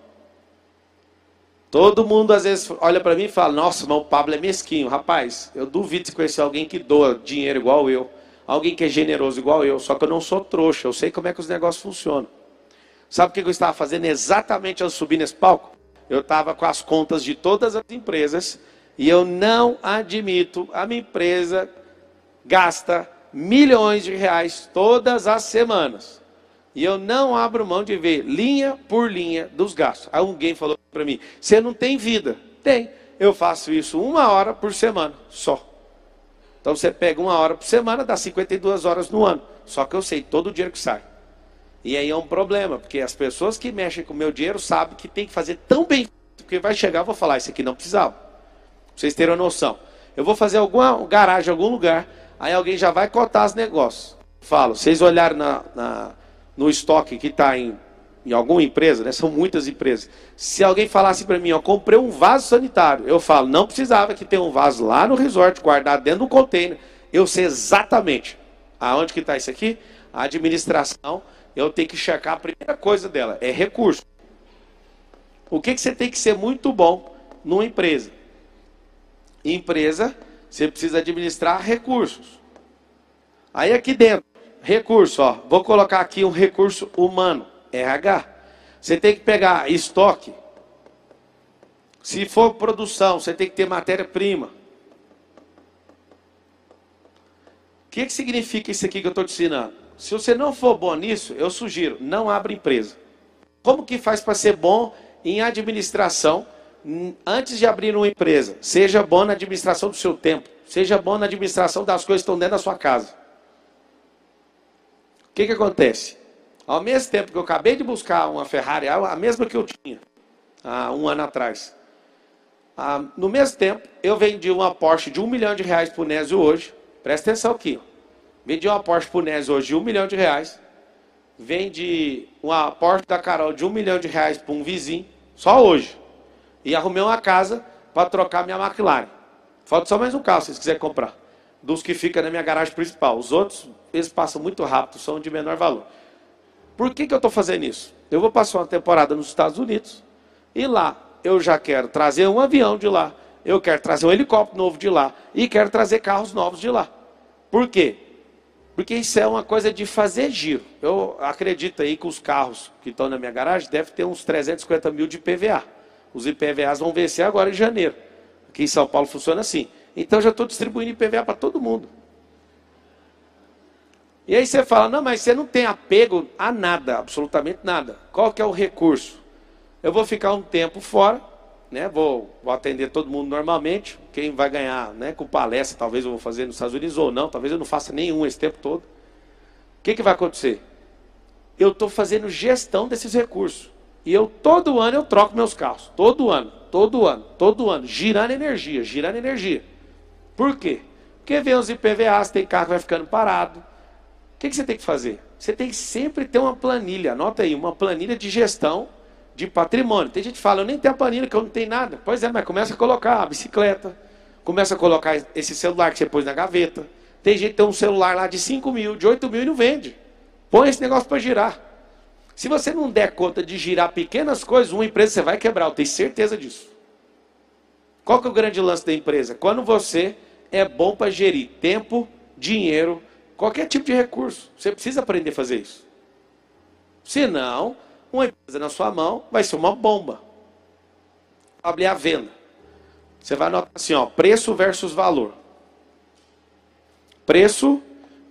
Todo mundo às vezes olha para mim e fala: Nossa, mas o Pablo é mesquinho. Rapaz, eu duvido de conhecer alguém que doa dinheiro igual eu. Alguém que é generoso igual eu. Só que eu não sou trouxa. Eu sei como é que os negócios funcionam. Sabe o que eu estava fazendo exatamente ao subir nesse palco? Eu estava com as contas de todas as empresas e eu não admito a minha empresa gasta milhões de reais todas as semanas. E eu não abro mão de ver linha por linha dos gastos. Alguém falou para mim: você não tem vida? Tem. Eu faço isso uma hora por semana, só. Então você pega uma hora por semana, dá 52 horas no ano. Só que eu sei todo o dinheiro que sai. E aí é um problema, porque as pessoas que mexem com o meu dinheiro sabem que tem que fazer tão bem que vai chegar, vou falar, isso aqui não precisava. Pra vocês terem noção. Eu vou fazer alguma garagem em algum lugar, aí alguém já vai cotar os negócios. Falo, vocês olharam na, na no estoque que está em, em alguma empresa, né? São muitas empresas. Se alguém falasse para mim, ó, comprei um vaso sanitário, eu falo, não precisava que tenha um vaso lá no resort, guardado dentro do container. Eu sei exatamente aonde que está isso aqui. A administração, eu tenho que checar a primeira coisa dela, é recurso. O que, que você tem que ser muito bom numa empresa? Empresa, você precisa administrar recursos. Aí aqui dentro, recurso, ó, vou colocar aqui um recurso humano, RH. Você tem que pegar estoque. Se for produção, você tem que ter matéria-prima. O que, que significa isso aqui que eu estou te ensinando? Se você não for bom nisso, eu sugiro, não abra empresa. Como que faz para ser bom em administração antes de abrir uma empresa? Seja bom na administração do seu tempo. Seja bom na administração das coisas que estão dentro da sua casa. O que, que acontece? Ao mesmo tempo que eu acabei de buscar uma Ferrari, a mesma que eu tinha há um ano atrás. Ah, no mesmo tempo, eu vendi uma Porsche de um milhão de reais para o Nésio hoje. Presta atenção aqui. Vendi uma Porsche para o Nésio hoje de um milhão de reais. Vendi uma Porsche da Carol de um milhão de reais para um vizinho, só hoje. E arrumei uma casa para trocar minha McLaren. Falta só mais um carro, se vocês quiserem comprar dos que ficam na minha garagem principal. Os outros, eles passam muito rápido, são de menor valor. Por que, que eu estou fazendo isso? Eu vou passar uma temporada nos Estados Unidos e lá eu já quero trazer um avião de lá, eu quero trazer um helicóptero novo de lá e quero trazer carros novos de lá. Por quê? Porque isso é uma coisa de fazer giro. Eu acredito aí que os carros que estão na minha garagem devem ter uns 350 mil de PVA. Os IPVAs vão vencer agora em janeiro. Aqui em São Paulo funciona assim. Então já estou distribuindo IPVA para todo mundo. E aí você fala, não, mas você não tem apego a nada, absolutamente nada. Qual que é o recurso? Eu vou ficar um tempo fora, né? Vou, vou atender todo mundo normalmente. Quem vai ganhar, né? Com palestra, talvez eu vou fazer nos Estados Unidos ou não, talvez eu não faça nenhum esse tempo todo. O que, que vai acontecer? Eu estou fazendo gestão desses recursos. E eu todo ano eu troco meus carros. Todo ano, todo ano, todo ano. Girando energia, girando energia. Por quê? Porque vem os IPVAs, tem carro que vai ficando parado. O que, que você tem que fazer? Você tem que sempre ter uma planilha, anota aí, uma planilha de gestão de patrimônio. Tem gente que fala, eu nem tenho a planilha, que eu não tenho nada. Pois é, mas começa a colocar a bicicleta, começa a colocar esse celular que você pôs na gaveta. Tem gente que tem um celular lá de 5 mil, de 8 mil e não vende. Põe esse negócio para girar. Se você não der conta de girar pequenas coisas, uma empresa você vai quebrar, eu tenho certeza disso. Qual que é o grande lance da empresa? Quando você é bom para gerir tempo, dinheiro, qualquer tipo de recurso. Você precisa aprender a fazer isso. Senão, uma empresa na sua mão vai ser uma bomba. Abrir a venda. Você vai anotar assim, ó, preço versus valor. Preço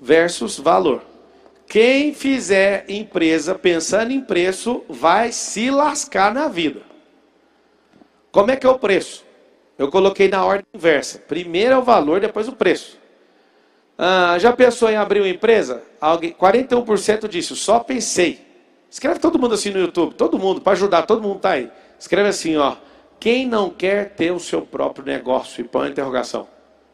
versus valor. Quem fizer empresa pensando em preço vai se lascar na vida. Como é que é o preço? Eu coloquei na ordem inversa. Primeiro é o valor, depois o preço. Ah, já pensou em abrir uma empresa? Alguém, 41% disse, só pensei. Escreve todo mundo assim no YouTube, todo mundo, para ajudar, todo mundo está aí. Escreve assim, ó. Quem não quer ter o seu próprio negócio? E põe a interrogação.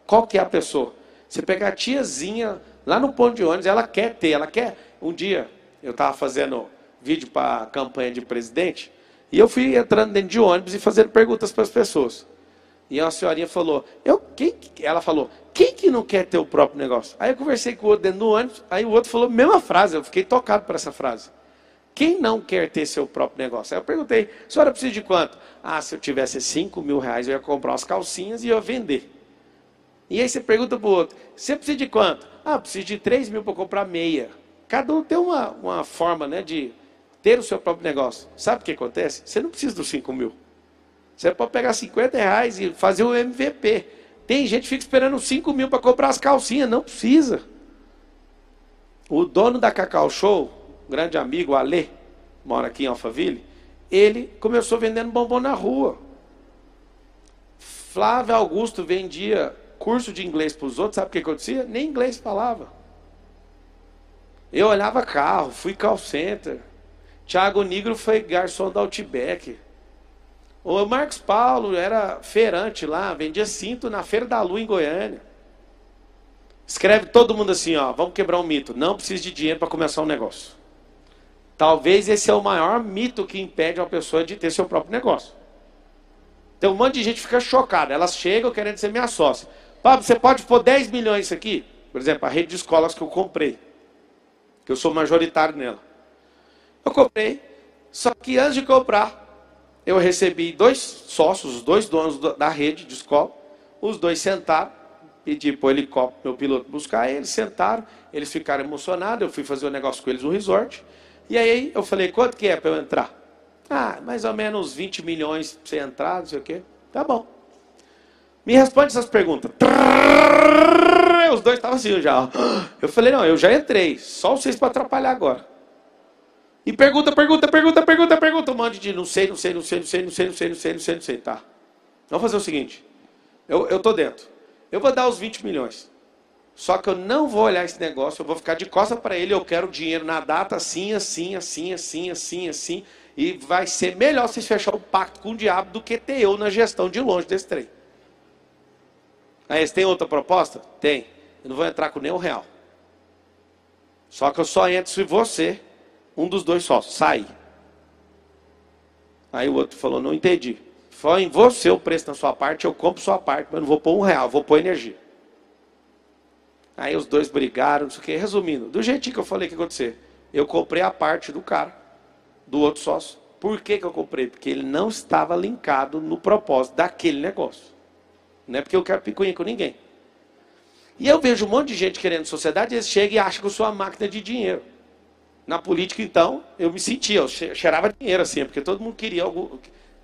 Qual que é a pessoa? Você pega a tiazinha lá no ponto de ônibus, ela quer ter, ela quer. Um dia, eu estava fazendo vídeo para a campanha de presidente, e eu fui entrando dentro de ônibus e fazendo perguntas para as pessoas. E uma senhorinha falou, eu, quem, ela falou, quem que não quer ter o próprio negócio? Aí eu conversei com o outro dentro do ônibus, aí o outro falou a mesma frase, eu fiquei tocado por essa frase. Quem não quer ter seu próprio negócio? Aí eu perguntei, a senhora precisa de quanto? Ah, se eu tivesse 5 mil reais, eu ia comprar umas calcinhas e ia vender. E aí você pergunta para o outro, você precisa de quanto? Ah, preciso de 3 mil para comprar meia. Cada um tem uma, uma forma né, de ter o seu próprio negócio. Sabe o que acontece? Você não precisa dos 5 mil. Você pode pegar 50 reais e fazer o MVP. Tem gente que fica esperando 5 mil para comprar as calcinhas. Não precisa. O dono da Cacau Show, grande amigo, Alê, mora aqui em Alphaville, ele começou vendendo bombom na rua. Flávio Augusto vendia curso de inglês para os outros, sabe o que acontecia? Nem inglês falava. Eu olhava carro, fui call center. Tiago Negro foi garçom da Outback. O Marcos Paulo era feirante lá, vendia cinto na Feira da Lua em Goiânia. Escreve todo mundo assim, ó, vamos quebrar um mito. Não precisa de dinheiro para começar um negócio. Talvez esse é o maior mito que impede uma pessoa de ter seu próprio negócio. Tem um monte de gente que fica chocada. Elas chegam querendo ser minha sócia. Pablo, você pode pôr 10 milhões aqui? Por exemplo, a rede de escolas que eu comprei. Que eu sou majoritário nela. Eu comprei. Só que antes de comprar, eu recebi dois sócios, os dois donos da rede de escola. Os dois sentaram, pedi para o helicóptero, meu piloto, buscar eles, sentaram, eles ficaram emocionados, eu fui fazer um negócio com eles no resort. E aí eu falei, quanto que é para eu entrar? Ah, mais ou menos 20 milhões para você entrar, não sei o quê. Tá bom. Me responde essas perguntas. Os dois estavam assim já. Eu falei, não, eu já entrei. Só vocês para atrapalhar agora. E pergunta, pergunta, pergunta, pergunta, pergunta. Um monte de não sei, não sei, não sei, não sei, não sei, não sei, não sei, não sei, não sei. Tá. Vamos fazer o seguinte. Eu, eu tô dentro. Eu vou dar os 20 milhões. Só que eu não vou olhar esse negócio, eu vou ficar de costa para ele, eu quero dinheiro na data assim, assim, assim, assim, assim, assim. E vai ser melhor vocês fechar um pacto com o diabo do que ter eu na gestão de longe desse trem. Aí, você tem outra proposta? Tem. Eu não vou entrar com nenhum real. Só que eu só entro se você, um dos dois sócios, sair. Aí o outro falou, não entendi. Foi em você o preço na sua parte, eu compro sua parte, mas não vou pôr um real, vou pôr energia. Aí os dois brigaram, não sei o quê. Resumindo, do jeitinho que eu falei que ia acontecer. Eu comprei a parte do cara, do outro sócio. Por que, que eu comprei? Porque ele não estava linkado no propósito daquele negócio. Não é porque eu quero picuinha com ninguém. E eu vejo um monte de gente querendo sociedade, eles chegam e acham que eu sou uma máquina de dinheiro. Na política, então, eu me sentia, eu cheirava dinheiro assim, porque todo mundo queria algo.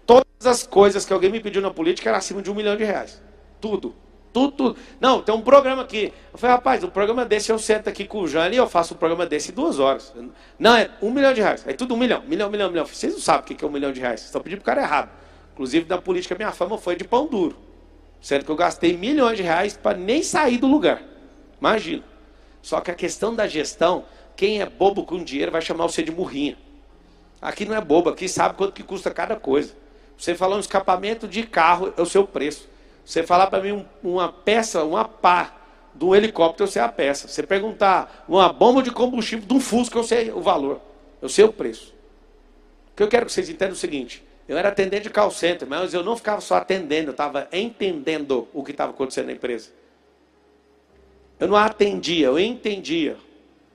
Todas as coisas que alguém me pediu na política eram acima de um milhão de reais. Tudo. Tudo. Não, tem um programa aqui. Eu falei, rapaz, um programa desse eu sento aqui com o Jane e eu faço um programa desse em duas horas. Não, é um milhão de reais. É tudo um milhão, milhão, milhão, milhão. Vocês não sabem o que é um milhão de reais. Vocês estão pedindo para o cara errado. Inclusive, na política, minha fama foi de pão duro. Sendo que eu gastei milhões de reais para nem sair do lugar. Imagina. Só que a questão da gestão, quem é bobo com dinheiro vai chamar você de murrinha. Aqui não é bobo, aqui sabe quanto que custa cada coisa. Você falar um escapamento de carro, é o seu preço. Você falar para mim uma peça, uma pá de um helicóptero, eu sei a peça. Você perguntar uma bomba de combustível de um Fusca, eu sei o valor. Eu sei o preço. O que eu quero que vocês entendam é o seguinte. Eu era atendente de call center, mas eu não ficava só atendendo, eu estava entendendo o que estava acontecendo na empresa. Eu não atendia, eu entendia.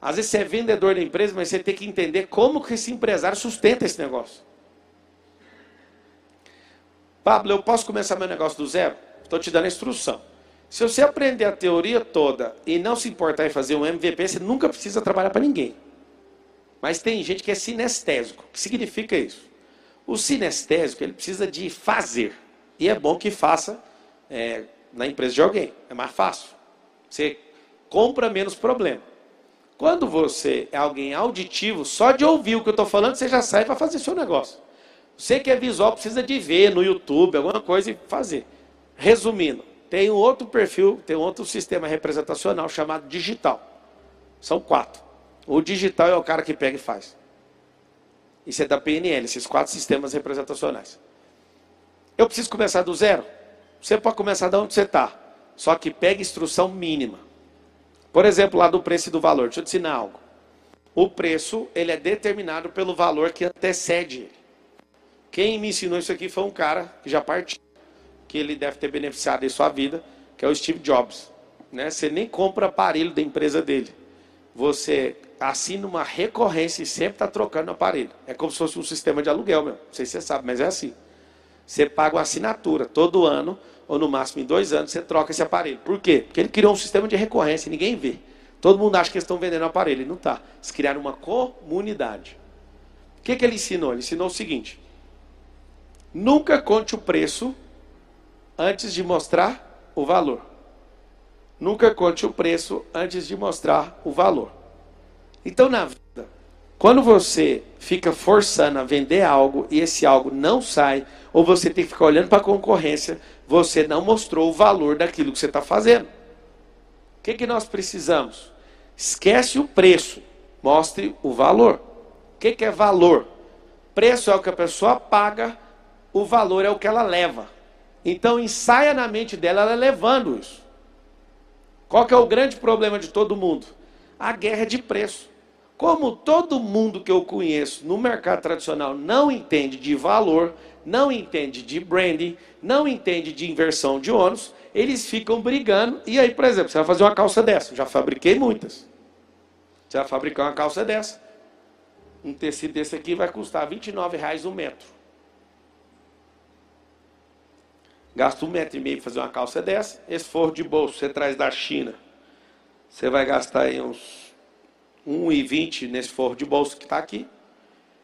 Às vezes você é vendedor da empresa, mas você tem que entender como que esse empresário sustenta esse negócio. Pablo, eu posso começar meu negócio do zero? Estou te dando a instrução. Se você aprender a teoria toda e não se importar em fazer um MVP, você nunca precisa trabalhar para ninguém. Mas tem gente que é sinestésico. O que significa isso? O sinestésico ele precisa de fazer. E é bom que faça é, na empresa de alguém. É mais fácil. Você compra menos problema. Quando você é alguém auditivo, só de ouvir o que eu estou falando, você já sai para fazer seu negócio. Você que é visual precisa de ver no YouTube alguma coisa e fazer. Resumindo, tem um outro perfil, tem um outro sistema representacional chamado digital. São quatro. O digital é o cara que pega e faz. Isso é da PNL, esses quatro sistemas representacionais. Eu preciso começar do zero? Você pode começar de onde você está. Só que pega instrução mínima. Por exemplo, lá do preço e do valor. Deixa eu te ensinar algo. O preço, ele é determinado pelo valor que antecede ele. Quem me ensinou isso aqui foi um cara que já partiu, que ele deve ter beneficiado em sua vida, que é o Steve Jobs. Né? Você nem compra aparelho da empresa dele. Você assina uma recorrência e sempre está trocando aparelho. É como se fosse um sistema de aluguel, meu. Não sei se você sabe, mas é assim. Você paga uma assinatura todo ano ou no máximo em dois anos, você troca esse aparelho. Por quê? Porque ele criou um sistema de recorrência, ninguém vê. Todo mundo acha que eles estão vendendo o aparelho, e não está. Eles criaram uma comunidade. O que, que ele ensinou? Ele ensinou o seguinte: nunca conte o preço antes de mostrar o valor. Nunca conte o preço antes de mostrar o valor. Então, na vida, quando você fica forçando a vender algo e esse algo não sai, ou você tem que ficar olhando para a concorrência, você não mostrou o valor daquilo que você está fazendo. O que, que nós precisamos? Esquece o preço, mostre o valor. O que, que é valor? Preço é o que a pessoa paga, o valor é o que ela leva. Então ensaia na mente dela ela levando isso. Qual que é o grande problema de todo mundo? A guerra de preço. Como todo mundo que eu conheço no mercado tradicional não entende de valor, não entende de branding, não entende de inversão de ônus, eles ficam brigando. E aí, por exemplo, você vai fazer uma calça dessa. Já fabriquei muitas. Você vai fabricar uma calça dessa. Um tecido desse aqui vai custar 29 reais um metro. Gasta um metro e meio para fazer uma calça dessa. Esse forro de bolso você traz da China. Você vai gastar aí uns 1,20 nesse forro de bolso que está aqui.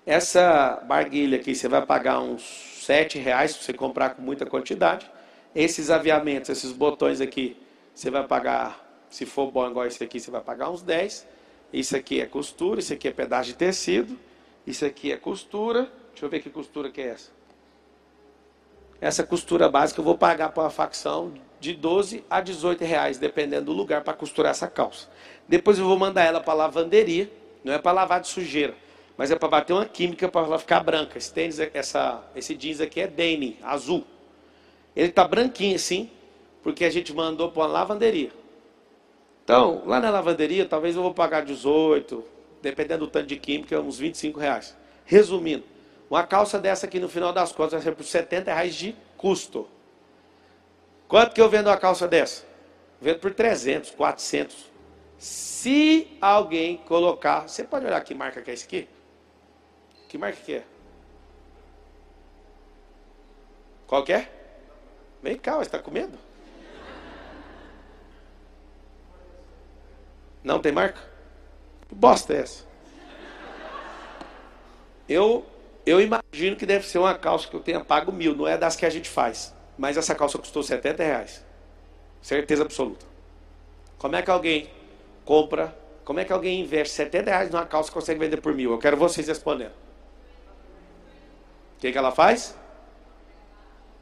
Essa barguilha aqui você vai pagar uns sete reais se você comprar com muita quantidade. Esses aviamentos, esses botões aqui, você vai pagar, se for bom igual esse aqui, você vai pagar uns 10. Isso aqui é costura, isso aqui é pedaço de tecido, isso aqui é costura. Deixa eu ver que costura que é essa. Essa costura básica eu vou pagar para uma facção de 12 a 18 reais, dependendo do lugar para costurar essa calça. Depois eu vou mandar ela para lavanderia, não é para lavar de sujeira mas é para bater uma química para ela ficar branca. Esse, tênis, essa, esse jeans aqui é denim, azul. Ele está branquinho assim, porque a gente mandou para uma lavanderia. Então, lá na lavanderia, talvez eu vou pagar 18, dependendo do tanto de química, uns 25 reais. Resumindo, uma calça dessa aqui no final das contas vai ser por 70 reais de custo. Quanto que eu vendo uma calça dessa? vendo por 300, 400. Se alguém colocar, você pode olhar que marca que é esse aqui? Que marca que é? Qual que é? Vem cá, você está medo? Não tem marca? Que bosta é essa? Eu, eu imagino que deve ser uma calça que eu tenha pago mil, não é das que a gente faz. Mas essa calça custou 70 reais. Certeza absoluta. Como é que alguém compra, como é que alguém investe 70 reais numa calça e consegue vender por mil? Eu quero vocês respondendo que, que ela faz?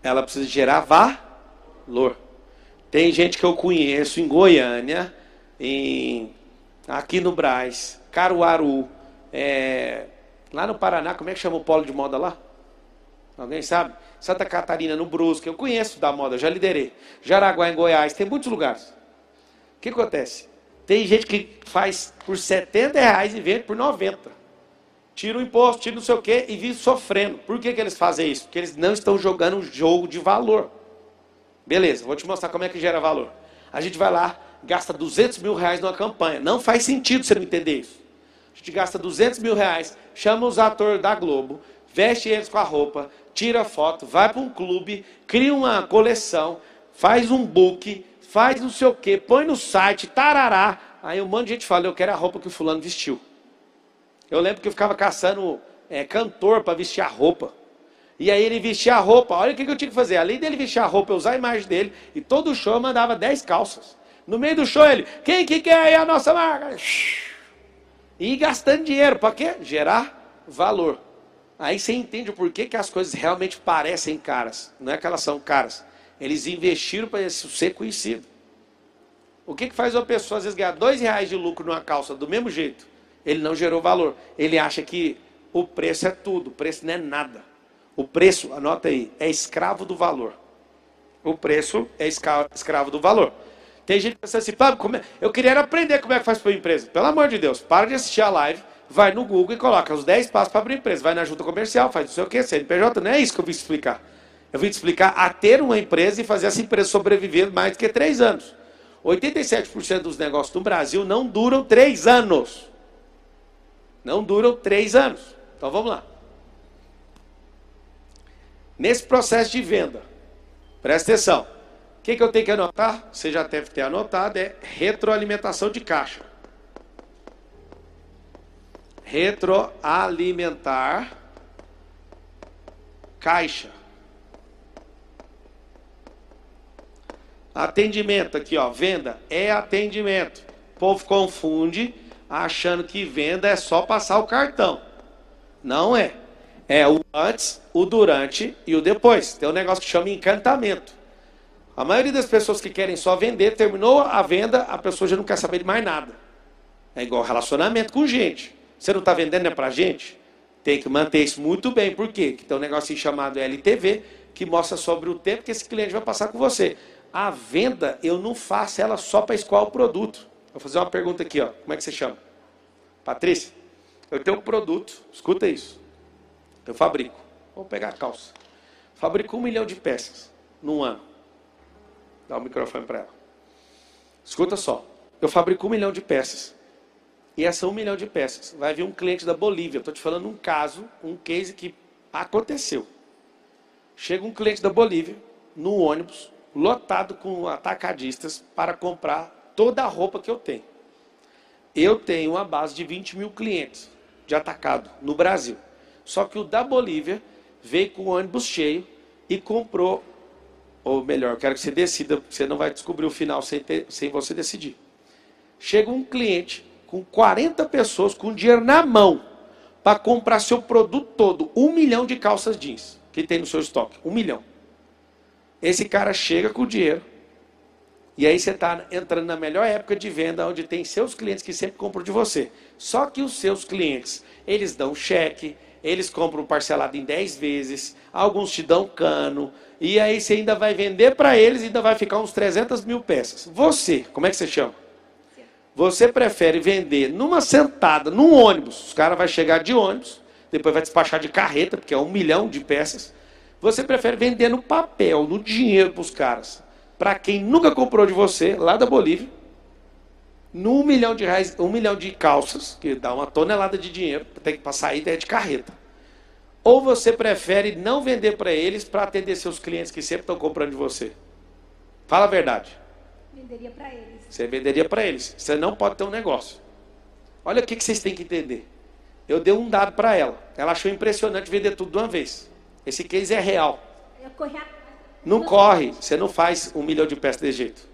Ela precisa gerar valor. Tem gente que eu conheço em Goiânia, em, aqui no Braz, Caruaru, é, lá no Paraná, como é que chama o polo de moda lá? Alguém sabe? Santa Catarina, no Brusque, eu conheço da moda, já liderei. Jaraguá, em Goiás, tem muitos lugares. O que acontece? Tem gente que faz por 70 reais e vende por 90 tira o imposto, tira não sei o quê e vive sofrendo. Por que, que eles fazem isso? Porque eles não estão jogando um jogo de valor. Beleza, vou te mostrar como é que gera valor. A gente vai lá, gasta 200 mil reais numa campanha. Não faz sentido você não entender isso. Gente gasta 200 mil reais, chama os atores da Globo, veste eles com a roupa, tira foto, vai para um clube, cria uma coleção, faz um book, faz não sei o quê, põe no site, tarará. Aí um monte de gente fala, eu quero a roupa que o fulano vestiu. Eu lembro que eu ficava caçando é, cantor para vestir a roupa. E aí ele vestia a roupa. Olha o que eu tinha que fazer. Além dele vestir a roupa, eu usar a imagem dele. E todo show eu mandava 10 calças. No meio do show ele, quem que quer aí a nossa marca? E gastando dinheiro. Para quê? Gerar valor. Aí você entende o porquê que as coisas realmente parecem caras. Não é que elas são caras. Eles investiram para ser conhecido. O que, que faz uma pessoa às vezes ganhar dois reais de lucro numa calça do mesmo jeito? Ele não gerou valor. Ele acha que o preço é tudo, o preço não é nada. O preço, anota aí, é escravo do valor. O preço é escravo do valor. Tem gente que pensa assim, Pablo, é? eu queria aprender como é que faz para a empresa. Pelo amor de Deus, para de assistir a live, vai no Google e coloca os 10 passos para abrir empresa. Vai na junta comercial, faz não sei o que, CNPJ, não é isso que eu vim te explicar. Eu vim te explicar a ter uma empresa e fazer essa empresa sobreviver mais do que 3 anos. 87% dos negócios no Brasil não duram 3 anos. Não duram 3 anos. Então vamos lá. Nesse processo de venda, presta atenção. O que, que eu tenho que anotar? Você já deve ter anotado, é retroalimentação de caixa. Retroalimentar caixa. Atendimento aqui, ó, venda é atendimento. O povo confunde achando que venda é só passar o cartão. Não é. É o antes, o durante e o depois. Tem um negócio que chama encantamento. A maioria das pessoas que querem só vender, terminou a venda, a pessoa já não quer saber de mais nada. É igual relacionamento com gente. Você não está vendendo é para gente? Tem que manter isso muito bem. Por quê? Que tem um negócio chamado LTV, que mostra sobre o tempo que esse cliente vai passar com você. A venda, eu não faço ela só para escoar o produto. Vou fazer uma pergunta aqui, ó. Como é que você chama? Patrícia? Eu tenho um produto, escuta isso. Eu fabrico. Vou pegar a calça. Fabrico um milhão de peças num ano. Dá o microfone para ela. Escuta só. Eu fabrico um milhão de peças. E essa um milhão de peças vai vir um cliente da Bolívia. Estou te falando um caso, um case que aconteceu. Chega um cliente da Bolívia no ônibus, lotado com atacadistas para comprar toda a roupa que eu tenho. Eu tenho uma base de 20 mil clientes de atacado no Brasil. Só que o da Bolívia veio com o ônibus cheio e comprou, ou melhor, quero que você decida, você não vai descobrir o final sem, ter, sem você decidir. Chega um cliente com 40 pessoas com dinheiro na mão para comprar seu produto todo, um milhão de calças jeans que tem no seu estoque, um milhão. Esse cara chega com o dinheiro, e aí você está entrando na melhor época de venda, onde tem seus clientes que sempre compram de você. Só que os seus clientes, eles dão cheque, eles compram parcelado em 10 vezes, alguns te dão cano, e aí você ainda vai vender para eles e ainda vai ficar uns 300 mil peças. Você, como é que você chama? Você prefere vender numa sentada, num ônibus, os caras vão chegar de ônibus, depois vai despachar de carreta, porque é um milhão de peças. Você prefere vender no papel, no dinheiro para os caras para quem nunca comprou de você, lá da Bolívia, no um milhão de reais, um milhão de calças, que dá uma tonelada de dinheiro, tem que passar aí de carreta. Ou você prefere não vender para eles para atender seus clientes que sempre estão comprando de você? Fala a verdade. Venderia para eles. Você venderia para eles. Você não pode ter um negócio. Olha o que, que vocês têm que entender. Eu dei um dado para ela. Ela achou impressionante vender tudo de uma vez. Esse case é real. Não corre, você não faz um milhão de peças de jeito.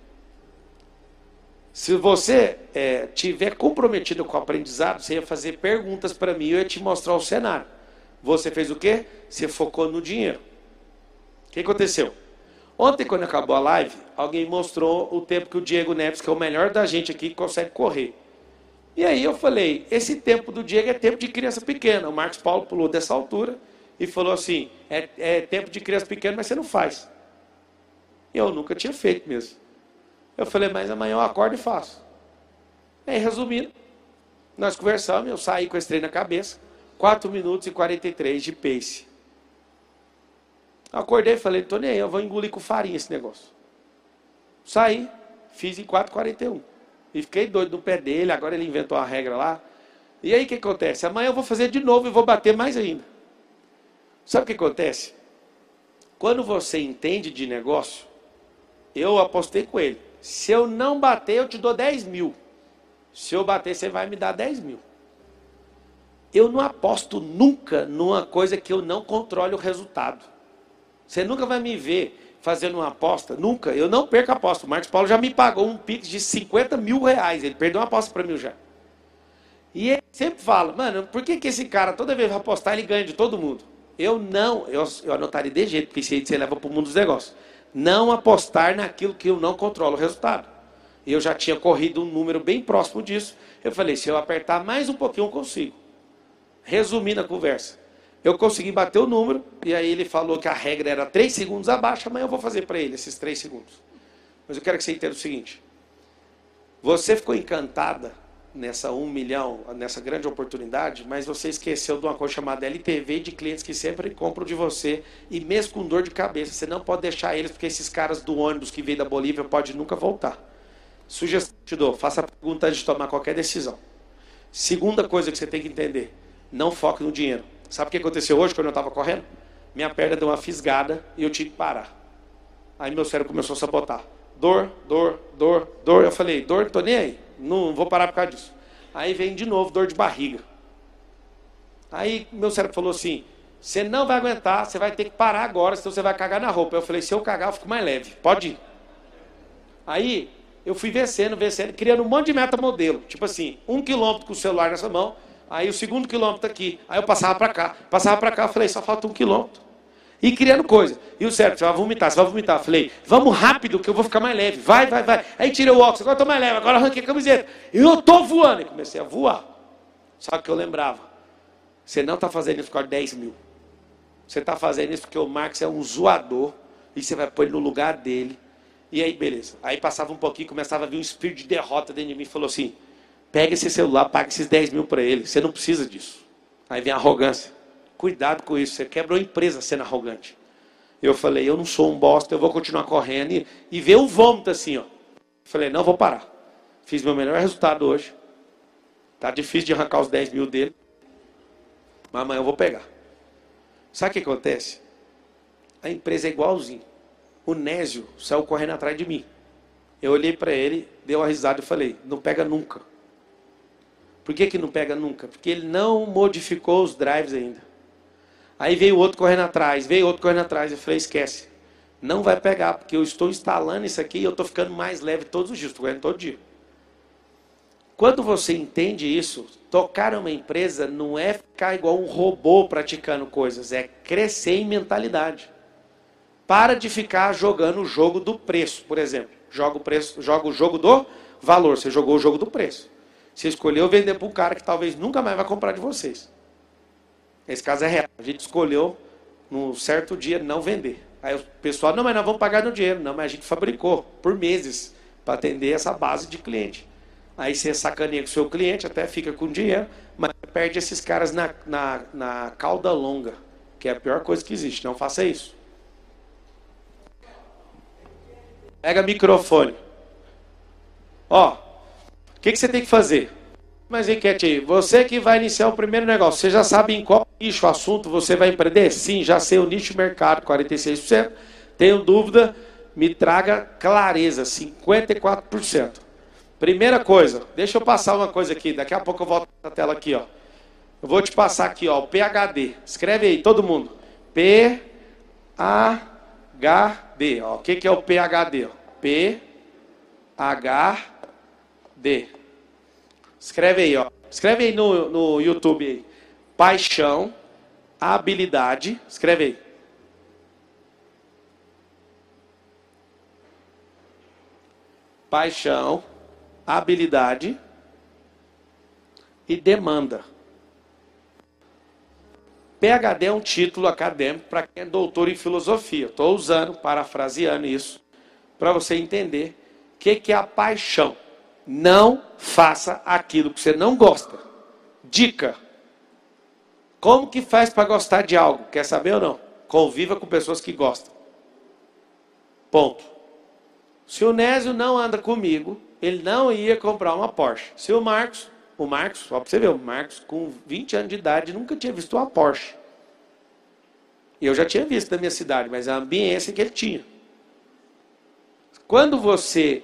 Se você é, tiver comprometido com o aprendizado, você ia fazer perguntas para mim eu ia te mostrar o cenário. Você fez o quê? Você focou no dinheiro. O que aconteceu? Ontem, quando acabou a live, alguém mostrou o tempo que o Diego Neves, que é o melhor da gente aqui, consegue correr. E aí eu falei, esse tempo do Diego é tempo de criança pequena. O Marcos Paulo pulou dessa altura e falou assim, é, é tempo de criança pequena, mas você não faz. Eu nunca tinha feito mesmo. Eu falei, mas amanhã eu acordo e faço. Aí, resumindo, nós conversamos, eu saí com esse na cabeça, 4 minutos e 43 de pace. Acordei e falei, tô nem aí, eu vou engolir com farinha esse negócio. Saí, Fiz em 4,41. E fiquei doido no pé dele, agora ele inventou a regra lá. E aí o que acontece? Amanhã eu vou fazer de novo e vou bater mais ainda. Sabe o que acontece? Quando você entende de negócio, eu apostei com ele. Se eu não bater, eu te dou 10 mil. Se eu bater, você vai me dar 10 mil. Eu não aposto nunca numa coisa que eu não controle o resultado. Você nunca vai me ver fazendo uma aposta, nunca. Eu não perco a aposta. O Marcos Paulo já me pagou um pix de 50 mil reais. Ele perdeu uma aposta para mim já. E ele sempre fala, mano, por que, que esse cara, toda vez que apostar, ele ganha de todo mundo? Eu não, eu, eu anotaria de jeito, porque isso aí você leva para o mundo dos negócios. Não apostar naquilo que eu não controlo o resultado. Eu já tinha corrido um número bem próximo disso. Eu falei, se eu apertar mais um pouquinho, eu consigo. Resumindo a conversa, eu consegui bater o número, e aí ele falou que a regra era 3 segundos abaixo, amanhã eu vou fazer para ele esses 3 segundos. Mas eu quero que você entenda o seguinte: você ficou encantada nessa 1 milhão, nessa grande oportunidade, mas você esqueceu de uma coisa chamada LTV de clientes que sempre compram de você, e mesmo com dor de cabeça, você não pode deixar eles, porque esses caras do ônibus que veio da Bolívia podem nunca voltar. Sugestão te dou, faça a pergunta antes de tomar qualquer decisão. Segunda coisa que você tem que entender não foque no dinheiro. Sabe o que aconteceu hoje quando eu estava correndo? Minha perna deu uma fisgada e eu tive que parar. Aí meu cérebro começou a sabotar. Dor, dor, dor, dor. Eu falei, dor, tô nem aí. Não vou parar por causa disso. Aí vem de novo dor de barriga. Aí meu cérebro falou assim: você não vai aguentar, você vai ter que parar agora, senão você vai cagar na roupa. Eu falei: se eu cagar, eu fico mais leve. Pode ir. Aí eu fui vencendo, vencendo, criando um monte de meta modelo. Tipo assim, um quilômetro com o celular nessa mão, Aí o segundo quilômetro aqui. Aí eu passava para cá. Passava para cá, eu falei, só falta um quilômetro. E criando coisa. E o certo, você vai vomitar, você vai vomitar. Eu falei, vamos rápido que eu vou ficar mais leve. Vai, vai, vai. Aí tirei o óculos, agora tô mais leve, agora arranquei a camiseta. Eu tô voando. E comecei a voar. Só que eu lembrava, você não está fazendo isso por causa de 10 mil. Você está fazendo isso porque o Marx é um zoador. E você vai pôr ele no lugar dele. E aí, beleza. Aí passava um pouquinho, começava a vir um espírito de derrota dentro de mim. Falou assim, Pega esse celular, paga esses 10 mil para ele. Você não precisa disso. Aí vem a arrogância. Cuidado com isso. Você quebrou a empresa sendo arrogante. Eu falei, eu não sou um bosta, eu vou continuar correndo. E, e ver o vômito assim, ó. Falei, não vou parar. Fiz meu melhor resultado hoje. Tá difícil de arrancar os 10 mil dele. Mas amanhã eu vou pegar. Sabe o que acontece? A empresa é igualzinho. O Nésio saiu correndo atrás de mim. Eu olhei para ele, dei uma risada e falei: não pega nunca. Por que, que não pega nunca? Porque ele não modificou os drives ainda. Aí veio outro correndo atrás, veio outro correndo atrás. Eu falei, esquece. Não vai pegar, porque eu estou instalando isso aqui e eu estou ficando mais leve todos os dias, estou correndo todo dia. Quando você entende isso, tocar uma empresa não é ficar igual um robô praticando coisas, é crescer em mentalidade. Para de ficar jogando o jogo do preço, por exemplo. Joga o, preço, joga o jogo do valor, você jogou o jogo do preço. Você escolheu vender para um cara que talvez nunca mais vai comprar de vocês. Esse caso é real. A gente escolheu, num certo dia, não vender. Aí o pessoal, não, mas nós vamos pagar no dinheiro. Não, mas a gente fabricou por meses para atender essa base de cliente. Aí você sacaneia com o seu cliente, até fica com dinheiro, mas perde esses caras na, na, na cauda longa, que é a pior coisa que existe. Não faça isso. Pega microfone. Ó, que, que você tem que fazer? Mas enquete aí, você que vai iniciar o primeiro negócio, você já sabe em qual nicho, assunto você vai empreender? Sim, já sei o nicho mercado, 46%. Tenho dúvida? Me traga clareza, 54%. Primeira coisa, deixa eu passar uma coisa aqui, daqui a pouco eu volto na tela aqui, ó. Eu vou te passar aqui, ó, o PHD. Escreve aí, todo mundo. P H D, ó. O que que é o PHD? P H D. Escreve aí, ó. Escreve aí no, no YouTube aí. Paixão, habilidade. Escreve aí. Paixão, habilidade e demanda. PhD é um título acadêmico para quem é doutor em filosofia. Estou usando, parafraseando isso, para você entender o que, que é a paixão. Não faça aquilo que você não gosta. Dica: Como que faz para gostar de algo? Quer saber ou não? Conviva com pessoas que gostam. Ponto. Se o Nésio não anda comigo, ele não ia comprar uma Porsche. Se o Marcos, o Marcos, só para você ver, o Marcos com 20 anos de idade nunca tinha visto uma Porsche. Eu já tinha visto na minha cidade, mas a ambiência que ele tinha. Quando você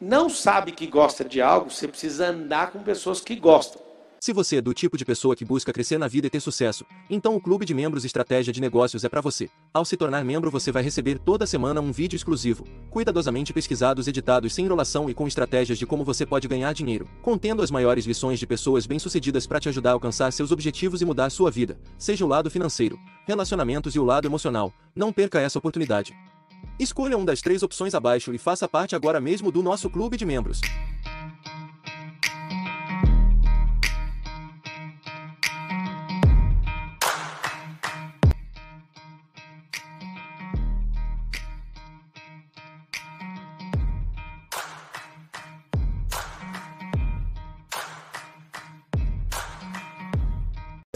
não sabe que gosta de algo, você precisa andar com pessoas que gostam. Se você é do tipo de pessoa que busca crescer na vida e ter sucesso, então o Clube de Membros Estratégia de Negócios é para você. Ao se tornar membro, você vai receber toda semana um vídeo exclusivo, cuidadosamente pesquisados, editados sem enrolação e com estratégias de como você pode ganhar dinheiro, contendo as maiores lições de pessoas bem-sucedidas para te ajudar a alcançar seus objetivos e mudar sua vida, seja o lado financeiro, relacionamentos e o lado emocional. Não perca essa oportunidade. Escolha uma das três opções abaixo e faça parte agora mesmo do nosso clube de membros.